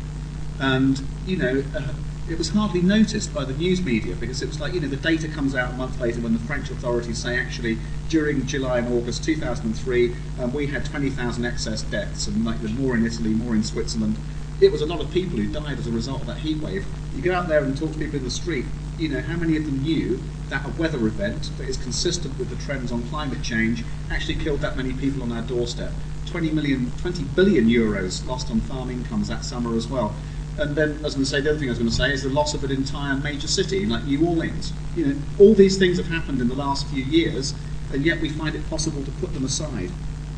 and you know uh, it was hardly noticed by the news media because it was like you know the data comes out a month later when the French authorities say actually during July and August 2003 um, we had 20,000 excess deaths and like more in Italy, more in Switzerland. It was a lot of people who died as a result of that heat wave. You go out there and talk to people in the street, you know, how many of them knew that a weather event that is consistent with the trends on climate change actually killed that many people on our doorstep? 20 million, 20 billion euros lost on farm incomes that summer as well. And then, as I was going to say, the other thing I was going to say is the loss of an entire major city like New Orleans. You know, all these things have happened in the last few years, and yet we find it possible to put them aside.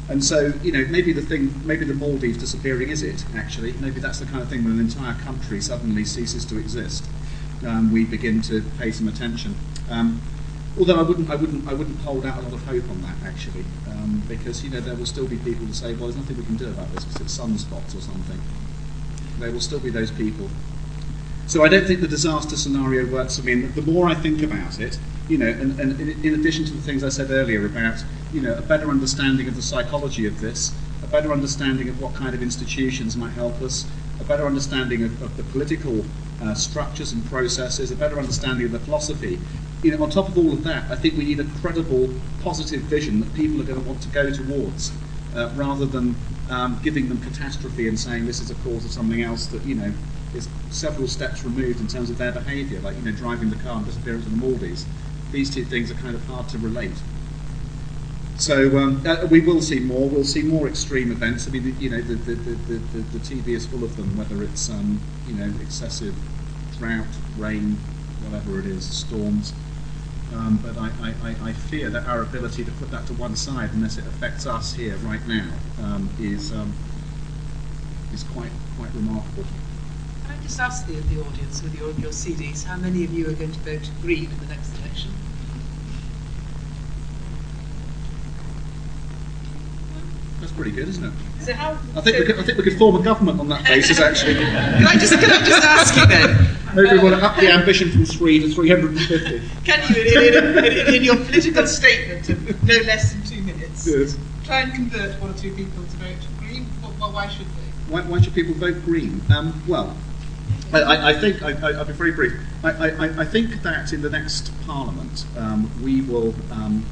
And so, you know, maybe the thing, maybe the Maldives disappearing is it, actually. Maybe that's the kind of thing when an entire country suddenly ceases to exist. Um, we begin to pay some attention. Um, although I wouldn't, I, wouldn't, I wouldn't hold out a lot of hope on that, actually, um, because, you know, there will still be people who say, well, there's nothing we can do about this because it's sunspots or something. There will still be those people. So I don't think the disaster scenario works for me. And the more I think about it, you know, and, and in addition to the things I said earlier about, you know, a better understanding of the psychology of this, a better understanding of what kind of institutions might help us, a better understanding of, of the political uh, structures and processes, a better understanding of the philosophy. You know, on top of all of that, I think we need a credible, positive vision that people are going to want to go towards, uh, rather than um, giving them catastrophe and saying this is a cause of something else that you know is several steps removed in terms of their behaviour, like you know driving the car and disappearing to the Maldives these two things are kind of hard to relate. So um, uh, we will see more. We'll see more extreme events. I mean, you know, the, the, the, the, the TV is full of them. Whether it's um, you know excessive drought, rain, whatever it is, storms. Um, but I, I, I, fear that our ability to put that to one side, unless it affects us here right now, um, is um, is quite quite remarkable. Can I just ask the, the audience with your, your CDs, how many of you are going to vote Green in the next That's pretty good, isn't it? So how, I think, we could, I think we could form a government on that basis, actually. [LAUGHS] can, I just, can I just ask you then? [LAUGHS] Maybe we want to up the ambition from three to 350. Can you, in, in, in, in your political statement of no less than two minutes, Yes. try and convert one or two people to vote Green? Well, why should they? Why, why should people vote Green? Um, well, I, I, think, I, I, will be very brief. I, I, I think that in the next Parliament, um, we will, um,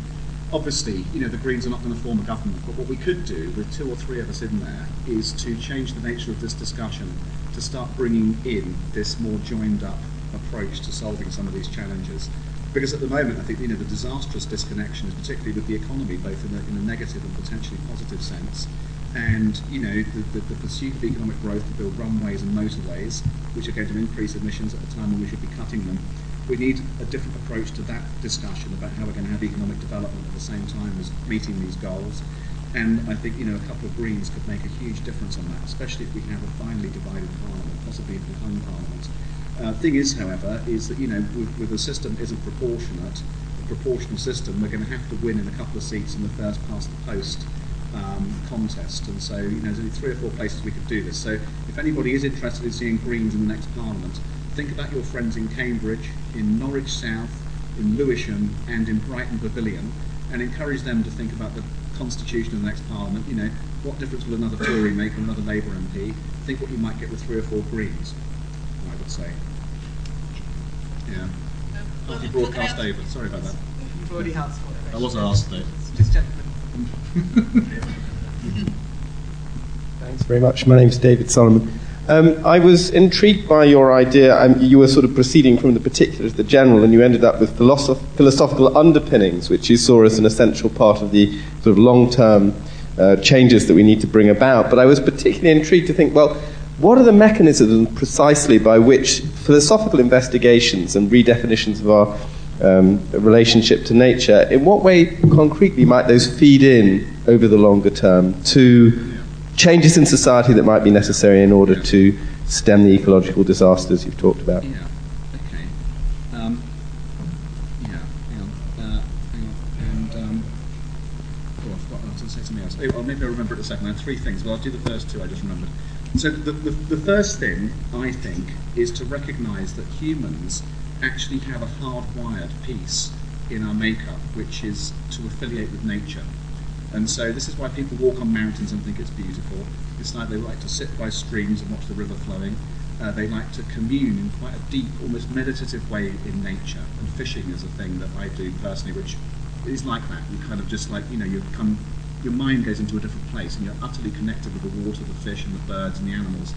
obviously, you know, the Greens are not going to form a government, but what we could do with two or three of us in there is to change the nature of this discussion to start bringing in this more joined up approach to solving some of these challenges. Because at the moment, I think you know the disastrous disconnection is particularly with the economy, both in a, in a negative and potentially positive sense, and you know the, the, the, pursuit of economic growth to build runways and motorways, which are going to increase emissions at a time when we should be cutting them. We need a different approach to that discussion about how we're going to have economic development at the same time as meeting these goals. And I think you know a couple of Greens could make a huge difference on that, especially if we can have a finely divided parliament, possibly even a hung parliament. Uh, thing is, however, is that you know with, with a system isn't proportionate, a proportional system, we're going to have to win in a couple of seats in the first past the post um, contest. And so, you know, there's only three or four places we could do this. So, if anybody is interested in seeing Greens in the next Parliament, think about your friends in Cambridge, in Norwich South, in Lewisham, and in Brighton Pavilion, and encourage them to think about the constitution of the next Parliament. You know, what difference will another Tory make or another Labour MP? Think what you might get with three or four Greens, I would say. Yeah. Multi broadcast over. Sorry about that. You've already asked for it. I was asked, though. Just gentlemen. Thanks very much. My name is David Solomon. Um, I was intrigued by your idea. Um, you were sort of proceeding from the particular to the general, and you ended up with philosoph- philosophical underpinnings, which you saw as an essential part of the sort of long term uh, changes that we need to bring about. But I was particularly intrigued to think, well, what are the mechanisms precisely by which philosophical investigations and redefinitions of our um, relationship to nature, in what way concretely might those feed in over the longer term to changes in society that might be necessary in order to stem the ecological disasters you've talked about? Yeah. Okay. Um, yeah. Hang on. Uh, hang on. And um, oh, I forgot. I was going to say something else. Oh, well, maybe I'll remember it a second. I had three things, but I'll do the first two. I just remembered. So the, the, the first thing I think is to recognise that humans actually have a hardwired piece in our makeup, which is to affiliate with nature. And so this is why people walk on mountains and think it's beautiful. It's like they like to sit by streams and watch the river flowing. Uh, they like to commune in quite a deep, almost meditative way in nature. And fishing is a thing that I do personally, which is like that. You kind of just like, you know, you come, your mind goes into a different place and you're utterly connected with the water, the fish and the birds and the animals.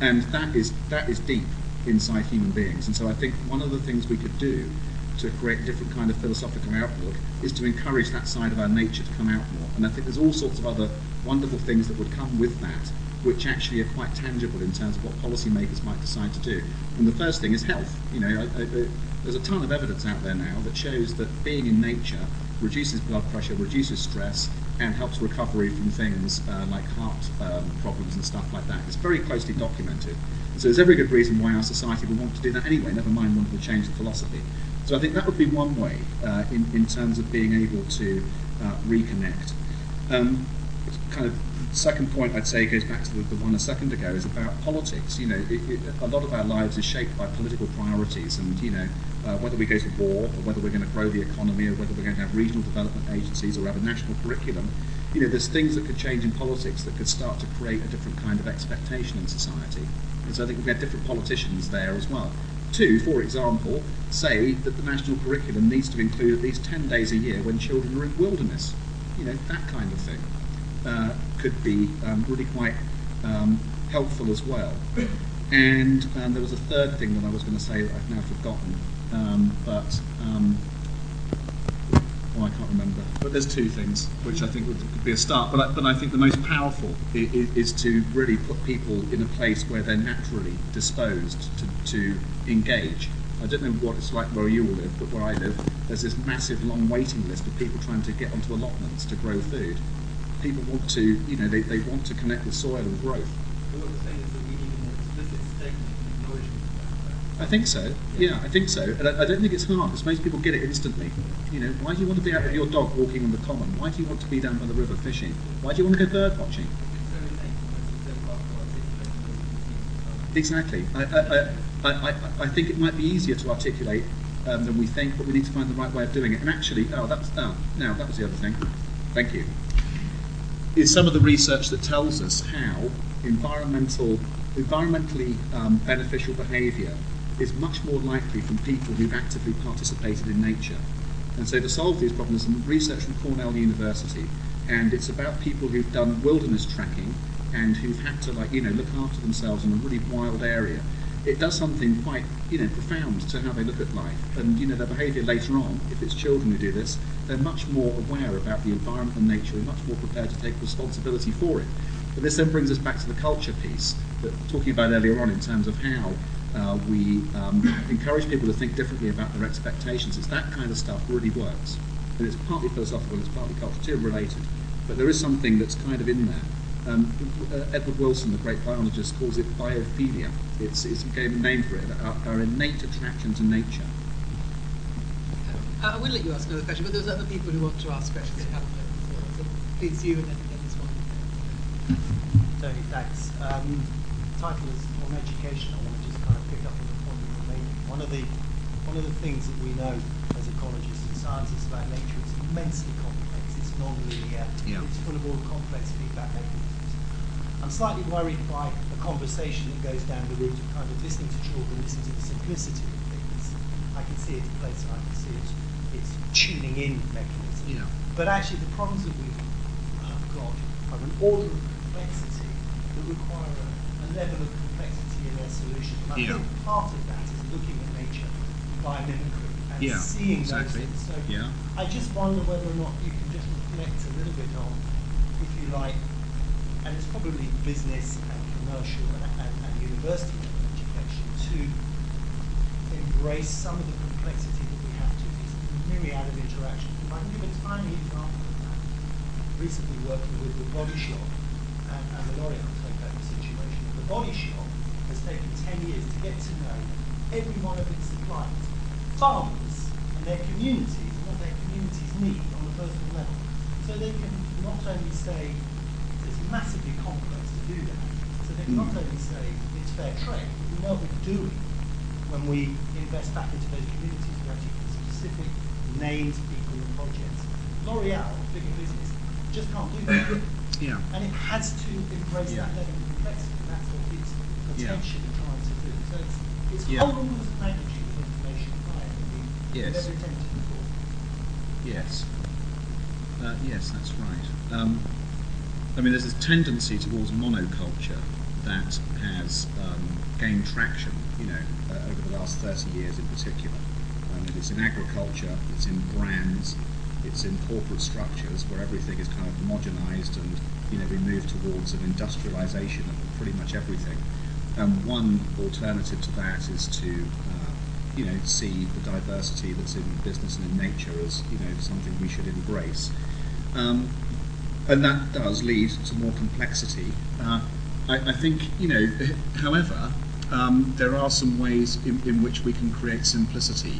And that is, that is deep inside human beings. And so I think one of the things we could do to create a different kind of philosophical outlook is to encourage that side of our nature to come out more. And I think there's all sorts of other wonderful things that would come with that which actually are quite tangible in terms of what policymakers might decide to do. And the first thing is health. You know, I, I, there's a ton of evidence out there now that shows that being in nature reduces blood pressure, reduces stress, and helps recovery from things uh, like heart um, problems and stuff like that. It's very closely documented. So there's every good reason why our society would want to do that anyway, never mind wanting to change the philosophy. So I think that would be one way uh, in, in terms of being able to uh, reconnect. Um, kind of second point I'd say goes back to the, the one a second ago is about politics. You know, it, it, a lot of our lives is shaped by political priorities, and you know, uh, whether we go to war or whether we're going to grow the economy or whether we're going to have regional development agencies or have a national curriculum. You know, there's things that could change in politics that could start to create a different kind of expectation in society. And so I think we've got different politicians there as well. Two, for example, say that the national curriculum needs to include at least 10 days a year when children are in wilderness. You know, that kind of thing uh, could be um, really quite um, helpful as well. And um, there was a third thing that I was going to say that I've now forgotten, um, but um, oh, I can't remember. But there's two things which I think would, could be a start. But I, but I think the most powerful is, is, to really put people in a place where they're naturally disposed to, to engage. I don't know what it's like where you all live, but where I live, there's this massive long waiting list of people trying to get onto allotments to grow food. People want to, you know, they, they want to connect with soil and growth. I think so. Yeah, I think so. And I, I, don't think it's hard because most people get it instantly. You know, why do you want to be out with your dog walking on the common? Why do you want to be down by the river fishing? Why do you want to go bird watching? Exactly. I, I, I, I, think it might be easier to articulate um, than we think, but we need to find the right way of doing it. And actually, oh, that's oh, now that was the other thing. Thank you. Is some of the research that tells us how environmental, environmentally um, beneficial behaviour is much more likely from people who've actively participated in nature. And so to solve these problems, some research from Cornell University, and it's about people who've done wilderness tracking and who've had to like you know look after themselves in a really wild area. It does something quite you know profound to how they look at life, and you know their behaviour later on. If it's children who do this, they're much more aware about the environment and nature, and much more prepared to take responsibility for it. But this then brings us back to the culture piece that talking about earlier on in terms of how uh, we um, encourage people to think differently about their expectations. It's that kind of stuff really works. And it's partly philosophical, it's partly culture related, but there is something that's kind of in there. Um, uh, Edward Wilson, the great biologist, calls it biophilia. It's, it's gave a name for it, our, our innate attraction to nature. Uh, I will let you ask another question, but there's other people who want to ask questions who haven't So please, you and then, then this one. [LAUGHS] Tony, thanks. Um, title is on education. I want to just kind of pick up on the point you were making. One of the one of the things that we know as ecologists and scientists about nature is immensely complex. It's non-linear. Yeah. It's full of all complex feedback mechanisms. I'm slightly worried by a conversation that goes down the route of kind of listening to children, listening to the simplicity of things. I can see its a place and I can see its, its tuning in mechanism. Yeah. But actually, the problems that we've got are an order of complexity that require a level of complexity in their solution. And I yeah. think part of that looking at nature by mimicry and yeah, seeing exactly. those things. So yeah. I just wonder whether or not you can just reflect a little bit on, if you like, and it's probably business and commercial and, and, and university education to embrace some of the complexity that we have to these myriad of interactions. If I can give a tiny example of that, recently working with the Body Shop and, and the L'Oreal takeover situation, the Body Shop has taken 10 years to get to know every one of its clients, farmers and their communities, and what their communities need on a personal level. So they can not only say it's massively complex to do that, so they can not only say it's fair trade, but we know what we're doing when we invest back into those communities. We're actually specific named people and projects. L'Oreal, bigger business, just can't do that. [COUGHS] Yeah. And it has to embrace yeah. that level of complexity That's what it's potentially yeah. trying to do. So it's, yeah. whole orders of magnitude of information higher than we yes. ever attempted before. Yes. Uh, yes, that's right. Um, I mean, there's this tendency towards monoculture that has um, gained traction, you know, uh, over the last 30 years in particular. Um, it's in agriculture, it's in brands, it's in corporate structures where everything is kind of homogenized and you know we move towards an industrialization of pretty much everything. And one alternative to that is to uh, you know see the diversity that's in business and in nature as you know something we should embrace. Um, and that does lead to more complexity. Uh, I, I, think, you know, [LAUGHS] however, um, there are some ways in, in, which we can create simplicity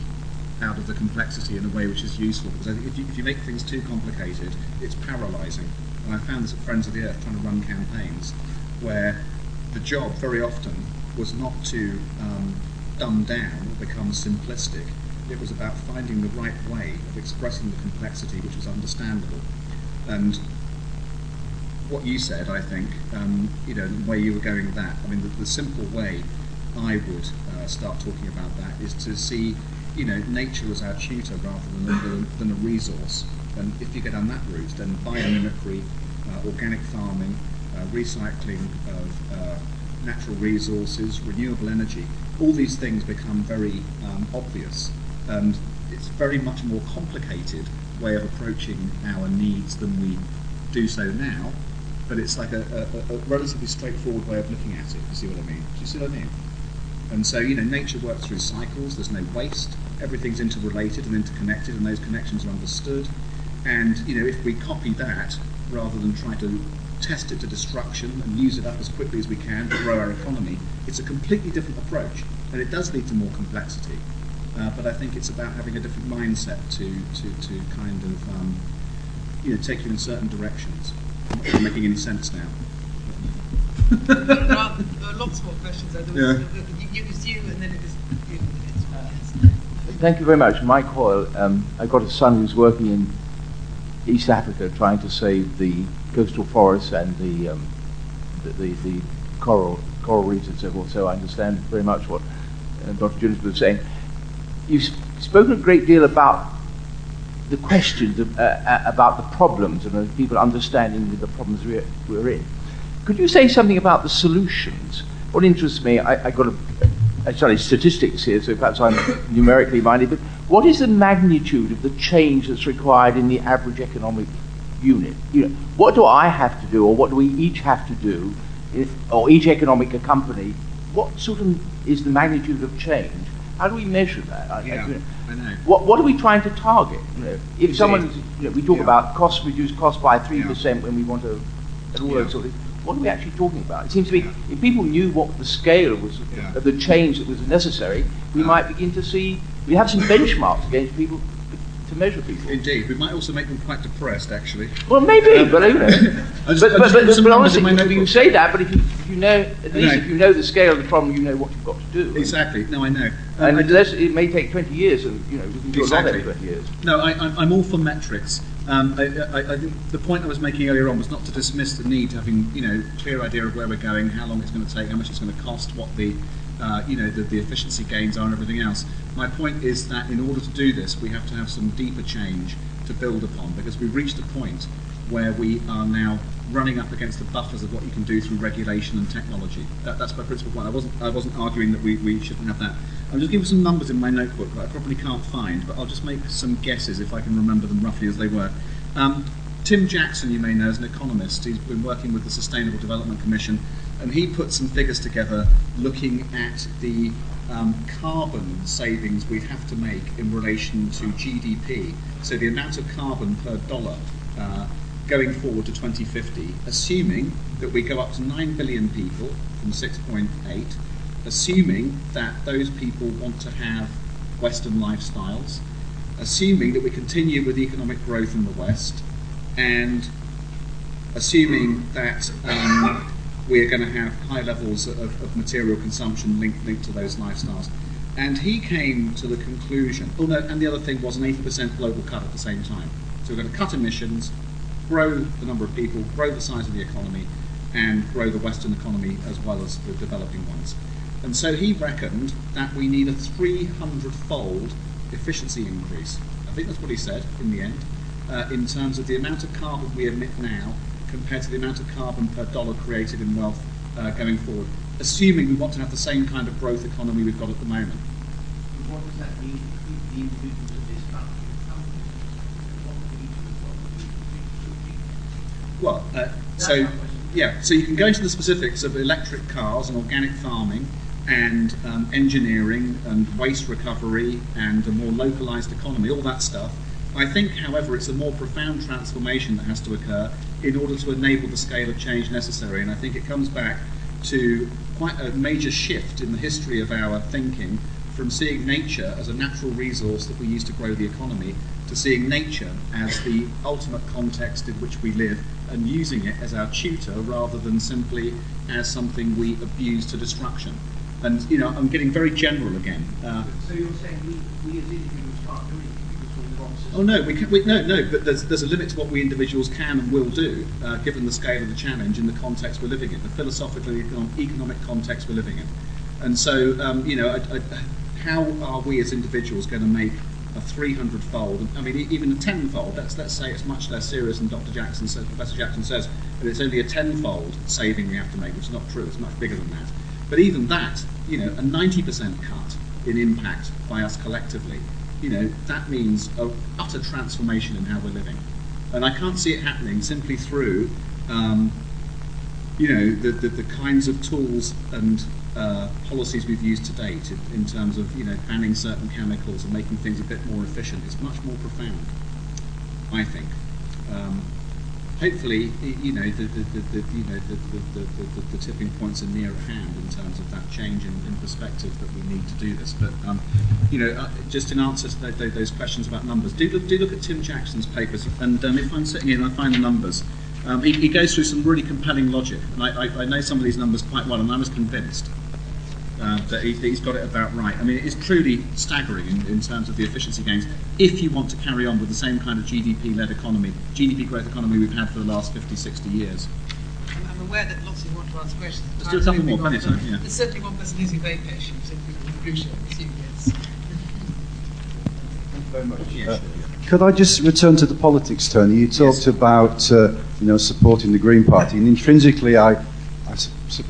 out of the complexity in a way which is useful. Because if you, if you make things too complicated, it's paralysing. And I found this at Friends of the Earth trying to run campaigns where the job very often was not to um, dumb down or become simplistic. It was about finding the right way of expressing the complexity which was understandable. And what you said, I think, um, you know, the way you were going with that. I mean, the, the simple way I would uh, start talking about that is to see, you know, nature as our tutor rather than a, than a resource. And if you go down that route, then biomimicry, uh, organic farming, recycling of uh, natural resources, renewable energy, all these things become very um, obvious. And it's very much more complicated way of approaching our needs than we do so now but it's like a, a, a, relatively straightforward way of looking at it. You see what I mean? Do you see what I mean? And so, you know, nature works through cycles. There's no waste. Everything's interrelated and interconnected, and those connections are understood. And you know, if we copy that rather than try to test it to destruction and use it up as quickly as we can to grow our economy, it's a completely different approach, and it does lead to more complexity. Uh, but I think it's about having a different mindset to to, to kind of um, you know take you in certain directions I'm not making any sense now. there are lots more questions. There was, yeah. it was you, and then it was you. Thank you very much. Mike Hoyle. Um, I've got a son who's working in East Africa trying to save the coastal forests and the, um, the, the, the, coral, coral reefs and so forth, so I understand very much what uh, Dr. Jones was saying. You've spoken a great deal about the questions of, uh, uh, about the problems and people understanding the problems we're, we're, in. Could you say something about the solutions? What interests me, I, I got a, Uh, I studied statistics here, so perhaps I'm numerically minded, but what is the magnitude of the change that's required in the average economic unit? You know, what do I have to do, or what do we each have to do, if, or each economic company? What sort of is the magnitude of change? How do we measure that? I, yeah. I, I know. What, what are we trying to target? You know, if someone, you know, we talk yeah. about cost, reduce cost by 3% yeah. when we want to, and all yeah. those sort of. What are we actually talking about? It seems to me, if people knew what the scale was of the change that was necessary, we might begin to see, we have some benchmarks against people to measure people. Indeed, we might also make them quite depressed, actually. Well, maybe, um, but, you know. [LAUGHS] but, but, but, but honestly, you, you say that, but if you, if you know, at least if you know the scale of the problem, you know what you've got to do. Exactly. No, I know. Um, and unless it may take 20 years, and you know, we can do exactly. a lot in 20 years. No, I, am all for metrics. Um, I, I, I, the point I was making earlier on was not to dismiss the need to having you know clear idea of where we're going, how long it's going to take, how much it's going to cost, what the uh, you know the, the efficiency gains are, and everything else. My point is that in order to do this, we have to have some deeper change to build upon because we've reached a point where we are now running up against the buffers of what you can do through regulation and technology. That, that's my principal point. I wasn't, I wasn't arguing that we, we shouldn't have that. I'm just giving some numbers in my notebook that I probably can't find, but I'll just make some guesses if I can remember them roughly as they were. Um, Tim Jackson, you may know, is an economist. He's been working with the Sustainable Development Commission, and he put some figures together looking at the um, carbon savings we'd have to make in relation to GDP. So the amount of carbon per dollar uh, going forward to 2050, assuming that we go up to 9 billion people from 6.8, assuming that those people want to have Western lifestyles, assuming that we continue with economic growth in the West, and assuming that um, we're going to have high levels of, of material consumption linked, linked to those lifestyles. And he came to the conclusion, oh no, and the other thing was an 80% global cut at the same time. So we're going to cut emissions, grow the number of people, grow the size of the economy, and grow the Western economy as well as the developing ones. And so he reckoned that we need a 300 fold efficiency increase. I think that's what he said in the end, uh, in terms of the amount of carbon we emit now compared to the amount of carbon per dollar created in wealth uh, going forward, assuming we want to have the same kind of growth economy we've got at the moment. What does that mean? In the individuals of this country, Well, uh, so yeah, so you can go into the specifics of electric cars and organic farming and um, engineering and waste recovery and a more localized economy, all that stuff. I think, however, it's a more profound transformation that has to occur in order to enable the scale of change necessary. And I think it comes back to quite a major shift in the history of our thinking from seeing nature as a natural resource that we use to grow the economy to seeing nature as the ultimate context in which we live and using it as our tutor rather than simply as something we abuse to destruction. And you know, I'm getting very general again. Uh, so you're saying we, we as individuals can't do anything because we're the wrong? Oh no, we can, we, no, no. But there's there's a limit to what we individuals can and will do, uh, given the scale of the challenge in the context we're living in, the philosophical economic context we're living in. And so, um, you know, I, I, how are we as individuals going to make a 300 fold, I mean, even a 10 fold, let's, let's say it's much less serious than Dr. Jackson says, Professor Jackson says, but it's only a 10 fold saving we have to make, which is not true, it's much bigger than that. But even that, you know, a 90% cut in impact by us collectively, you know, that means an utter transformation in how we're living. And I can't see it happening simply through, um, you know, the, the, the kinds of tools and uh, policies we've used to date in, in, terms of you know banning certain chemicals and making things a bit more efficient is much more profound. I think. Um, hopefully, you know the, the, the, you know the, tipping points are near at hand in terms of that change in, in perspective that we need to do this. But um, you know, uh, just in answer to those questions about numbers, do do look at Tim Jackson's papers, and um, if I'm sitting here and I find the numbers. Um, he, he, goes through some really compelling logic, and I, I, I know some of these numbers quite well, and I was convinced uh, that, he, has got it about right. I mean, it is truly staggering in, in, terms of the efficiency gains if you want to carry on with the same kind of GDP led economy, GDP growth economy we've had for the last 50, 60 years. I'm aware that lots of you want to ask questions. Let's do a couple more, plenty of time. Yeah. There's certainly one person who's very patient, so we appreciate it. Yes. Thank you very much. Yeah. Uh, could I just return to the politics, Tony? You talked yes. about uh, you know supporting the Green Party, and intrinsically, I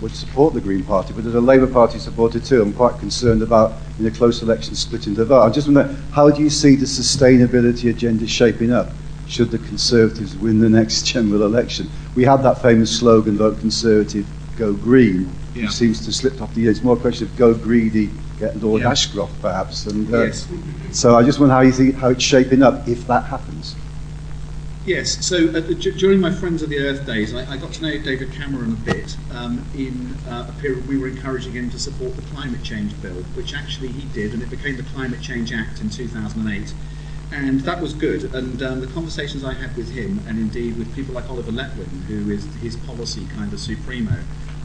would support the Green Party, but as a Labour Party supporter too, I'm quite concerned about in a close election splitting the vote. I just wonder, how do you see the sustainability agenda shaping up should the Conservatives win the next general election? We had that famous slogan, vote Conservative, go Green, yeah. which seems to have slipped off the years. It's more a question of go greedy, get Lord yeah. Ashcroft perhaps. And, uh, yes. So I just wonder how you think how it's shaping up if that happens. Yes, so uh, during my Friends of the Earth days, I, I got to know David Cameron a bit. Um, in uh, a period, we were encouraging him to support the climate change bill, which actually he did, and it became the Climate Change Act in 2008. And that was good. And um, the conversations I had with him, and indeed with people like Oliver Letwin, who is his policy kind of supremo,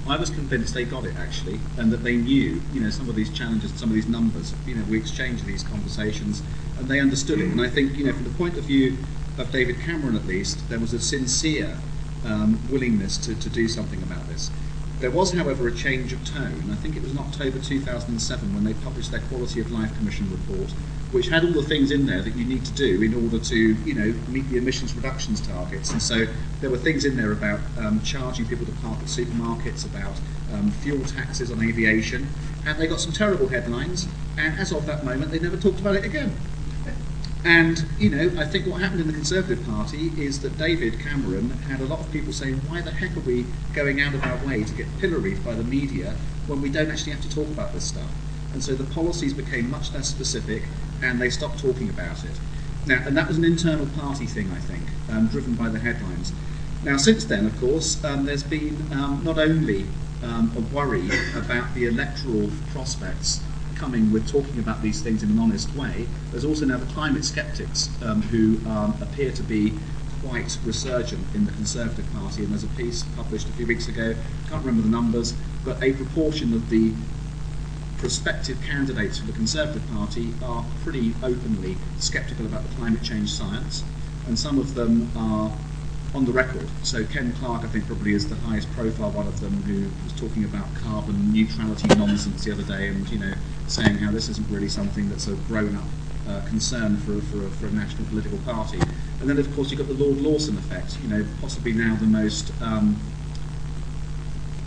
I was convinced they got it actually, and that they knew, you know, some of these challenges, some of these numbers. You know, we exchanged these conversations, and they understood it. And I think, you know, from the point of view of David Cameron at least, there was a sincere um, willingness to, to do something about this. There was, however, a change of tone. I think it was in October 2007 when they published their Quality of Life Commission report, which had all the things in there that you need to do in order to, you know, meet the emissions reductions targets. And so there were things in there about um, charging people to park at supermarkets, about um, fuel taxes on aviation, and they got some terrible headlines. And as of that moment, they never talked about it again. And, you know, I think what happened in the Conservative Party is that David Cameron had a lot of people saying, why the heck are we going out of our way to get pilloried by the media when we don't actually have to talk about this stuff? And so the policies became much less specific and they stopped talking about it. Now, and that was an internal party thing, I think, um, driven by the headlines. Now, since then, of course, um, there's been um, not only um, a worry about the electoral prospects coming with talking about these things in an honest way. There's also now the climate skeptics um, who um, appear to be quite resurgent in the Conservative Party. And there's a piece published a few weeks ago, can't remember the numbers, but a proportion of the prospective candidates for the Conservative Party are pretty openly sceptical about the climate change science, and some of them are on the record. So Ken Clarke, I think, probably is the highest profile one of them, who was talking about carbon neutrality nonsense the other day, and you know, saying how this isn't really something that's a grown-up uh, concern for, for, for, a national political party. And then, of course, you've got the Lord Lawson effect, you know, possibly now the most um,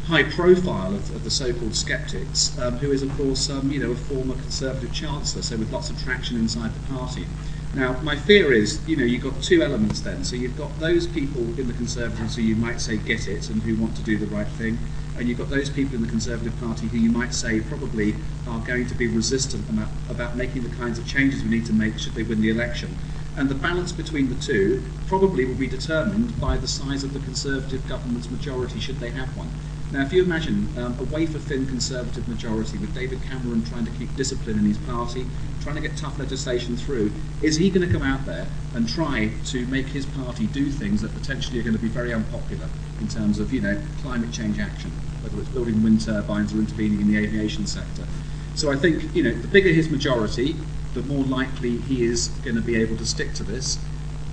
high profile of, of, the so-called skeptics, um, who is, of course, um, you know, a former Conservative Chancellor, so with lots of traction inside the party. Now, my fear is, you know, you've got two elements then. So you've got those people in the Conservatives who you might say get it and who want to do the right thing, and you've got those people in the Conservative Party who you might say probably are going to be resistant about, about making the kinds of changes we need to make should they win the election. And the balance between the two probably will be determined by the size of the Conservative government's majority should they have one. Now, if you imagine um, a wafer-thin Conservative majority with David Cameron trying to keep discipline in his party, trying to get tough legislation through, is he going to come out there and try to make his party do things that potentially are going to be very unpopular in terms of, you know, climate change action, whether it's building wind turbines or intervening in the aviation sector? So I think, you know, the bigger his majority, the more likely he is going to be able to stick to this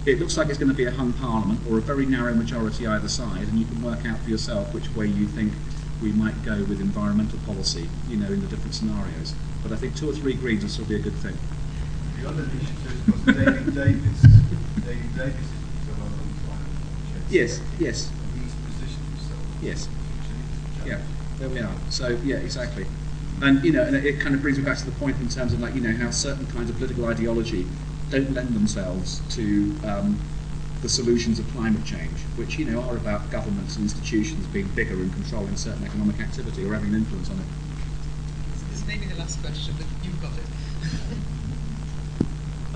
it looks like it's going to be a hung parliament or a very narrow majority either side, and you can work out for yourself which way you think we might go with environmental policy, you know, in the different scenarios. But I think two or three Greens will still be a good thing. The other issue was David Davis. David Davis is a climate Yes, yes. He's positioned himself. Yes. Yeah, there we are. So, yeah, exactly. And, you know, and it kind of brings me back to the point in terms of, like, you know, how certain kinds of political ideology don't lend themselves to um, the solutions of climate change, which you know are about governments and institutions being bigger and controlling certain economic activity or having an influence on it. This is maybe the last question, but you've got it.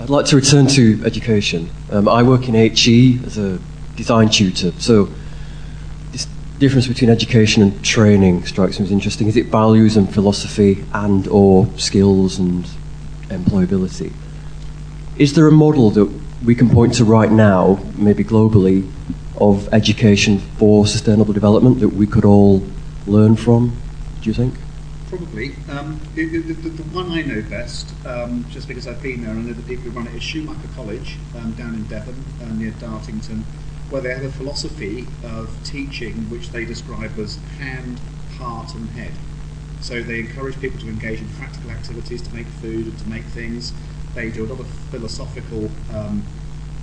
[LAUGHS] I'd like to return to education. Um, I work in HE as a design tutor, so this difference between education and training strikes me as interesting. Is it values and philosophy and or skills and employability? Is there a model that we can point to right now, maybe globally, of education for sustainable development that we could all learn from, do you think? Probably. Um, it, the, the, one I know best, um, just because I've been there and I know the people who run it, is Schumacher College um, down in Devon uh, near Dartington, where they have a philosophy of teaching which they describe as hand, heart, and head. So they encourage people to engage in practical activities to make food and to make things they do a lot of philosophical, um,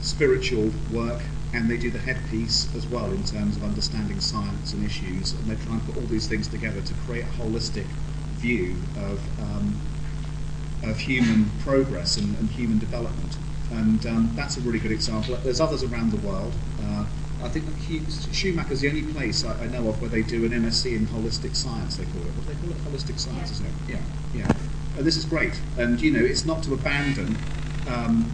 spiritual work, and they do the headpiece as well in terms of understanding science and issues. And they try and put all these things together to create a holistic view of, um, of human progress and, and, human development. And um, that's a really good example. There's others around the world. Uh, I think Schumacher's the only place I, I, know of where they do an MSc in holistic science. They call it. What do they call it? Holistic science, isn't it? Yeah, yeah. And this is great. And you know, it's not to abandon, um,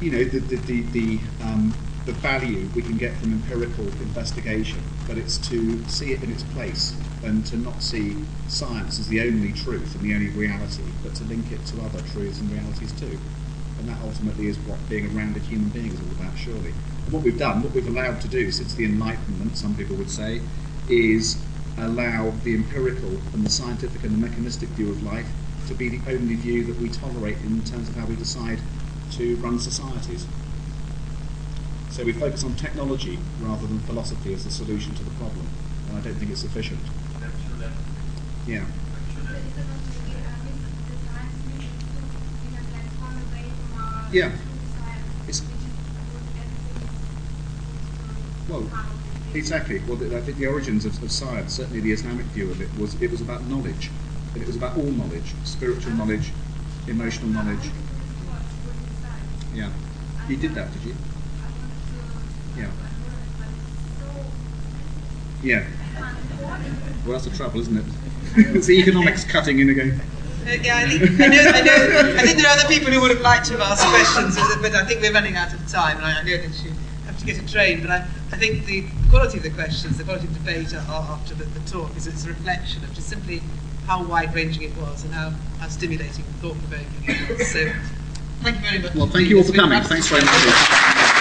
you know, the the the, the, um, the value we can get from empirical investigation, but it's to see it in its place and to not see science as the only truth and the only reality, but to link it to other truths and realities too. And that ultimately is what being a rounded human being is all about, surely. And what we've done, what we've allowed to do since the Enlightenment, some people would say, is allow the empirical and the scientific and the mechanistic view of life to be the only view that we tolerate in terms of how we decide to run societies. So we focus on technology rather than philosophy as the solution to the problem, and I don't think it's sufficient. Yeah. Yeah. It's, well, exactly. Well, I think the origins of, of science, certainly the Islamic view of it, was it was about knowledge and it was about all knowledge spiritual knowledge, emotional knowledge. Yeah. You did that, did you? Yeah. Yeah. Well, that's the trouble, isn't it? [LAUGHS] it's the economics cutting in again. Yeah, I think, know, I, know, I think there are other people who would have liked to have asked questions, but I think we're running out of time, and I know that you have to get a train. But I, I think the quality of the questions, the quality of debate after the, the talk is, is a reflection of just simply how wide ranging it was and how, how stimulating and thought provoking it was. So, thank you very much. Well, thank you all for coming. Thanks very much.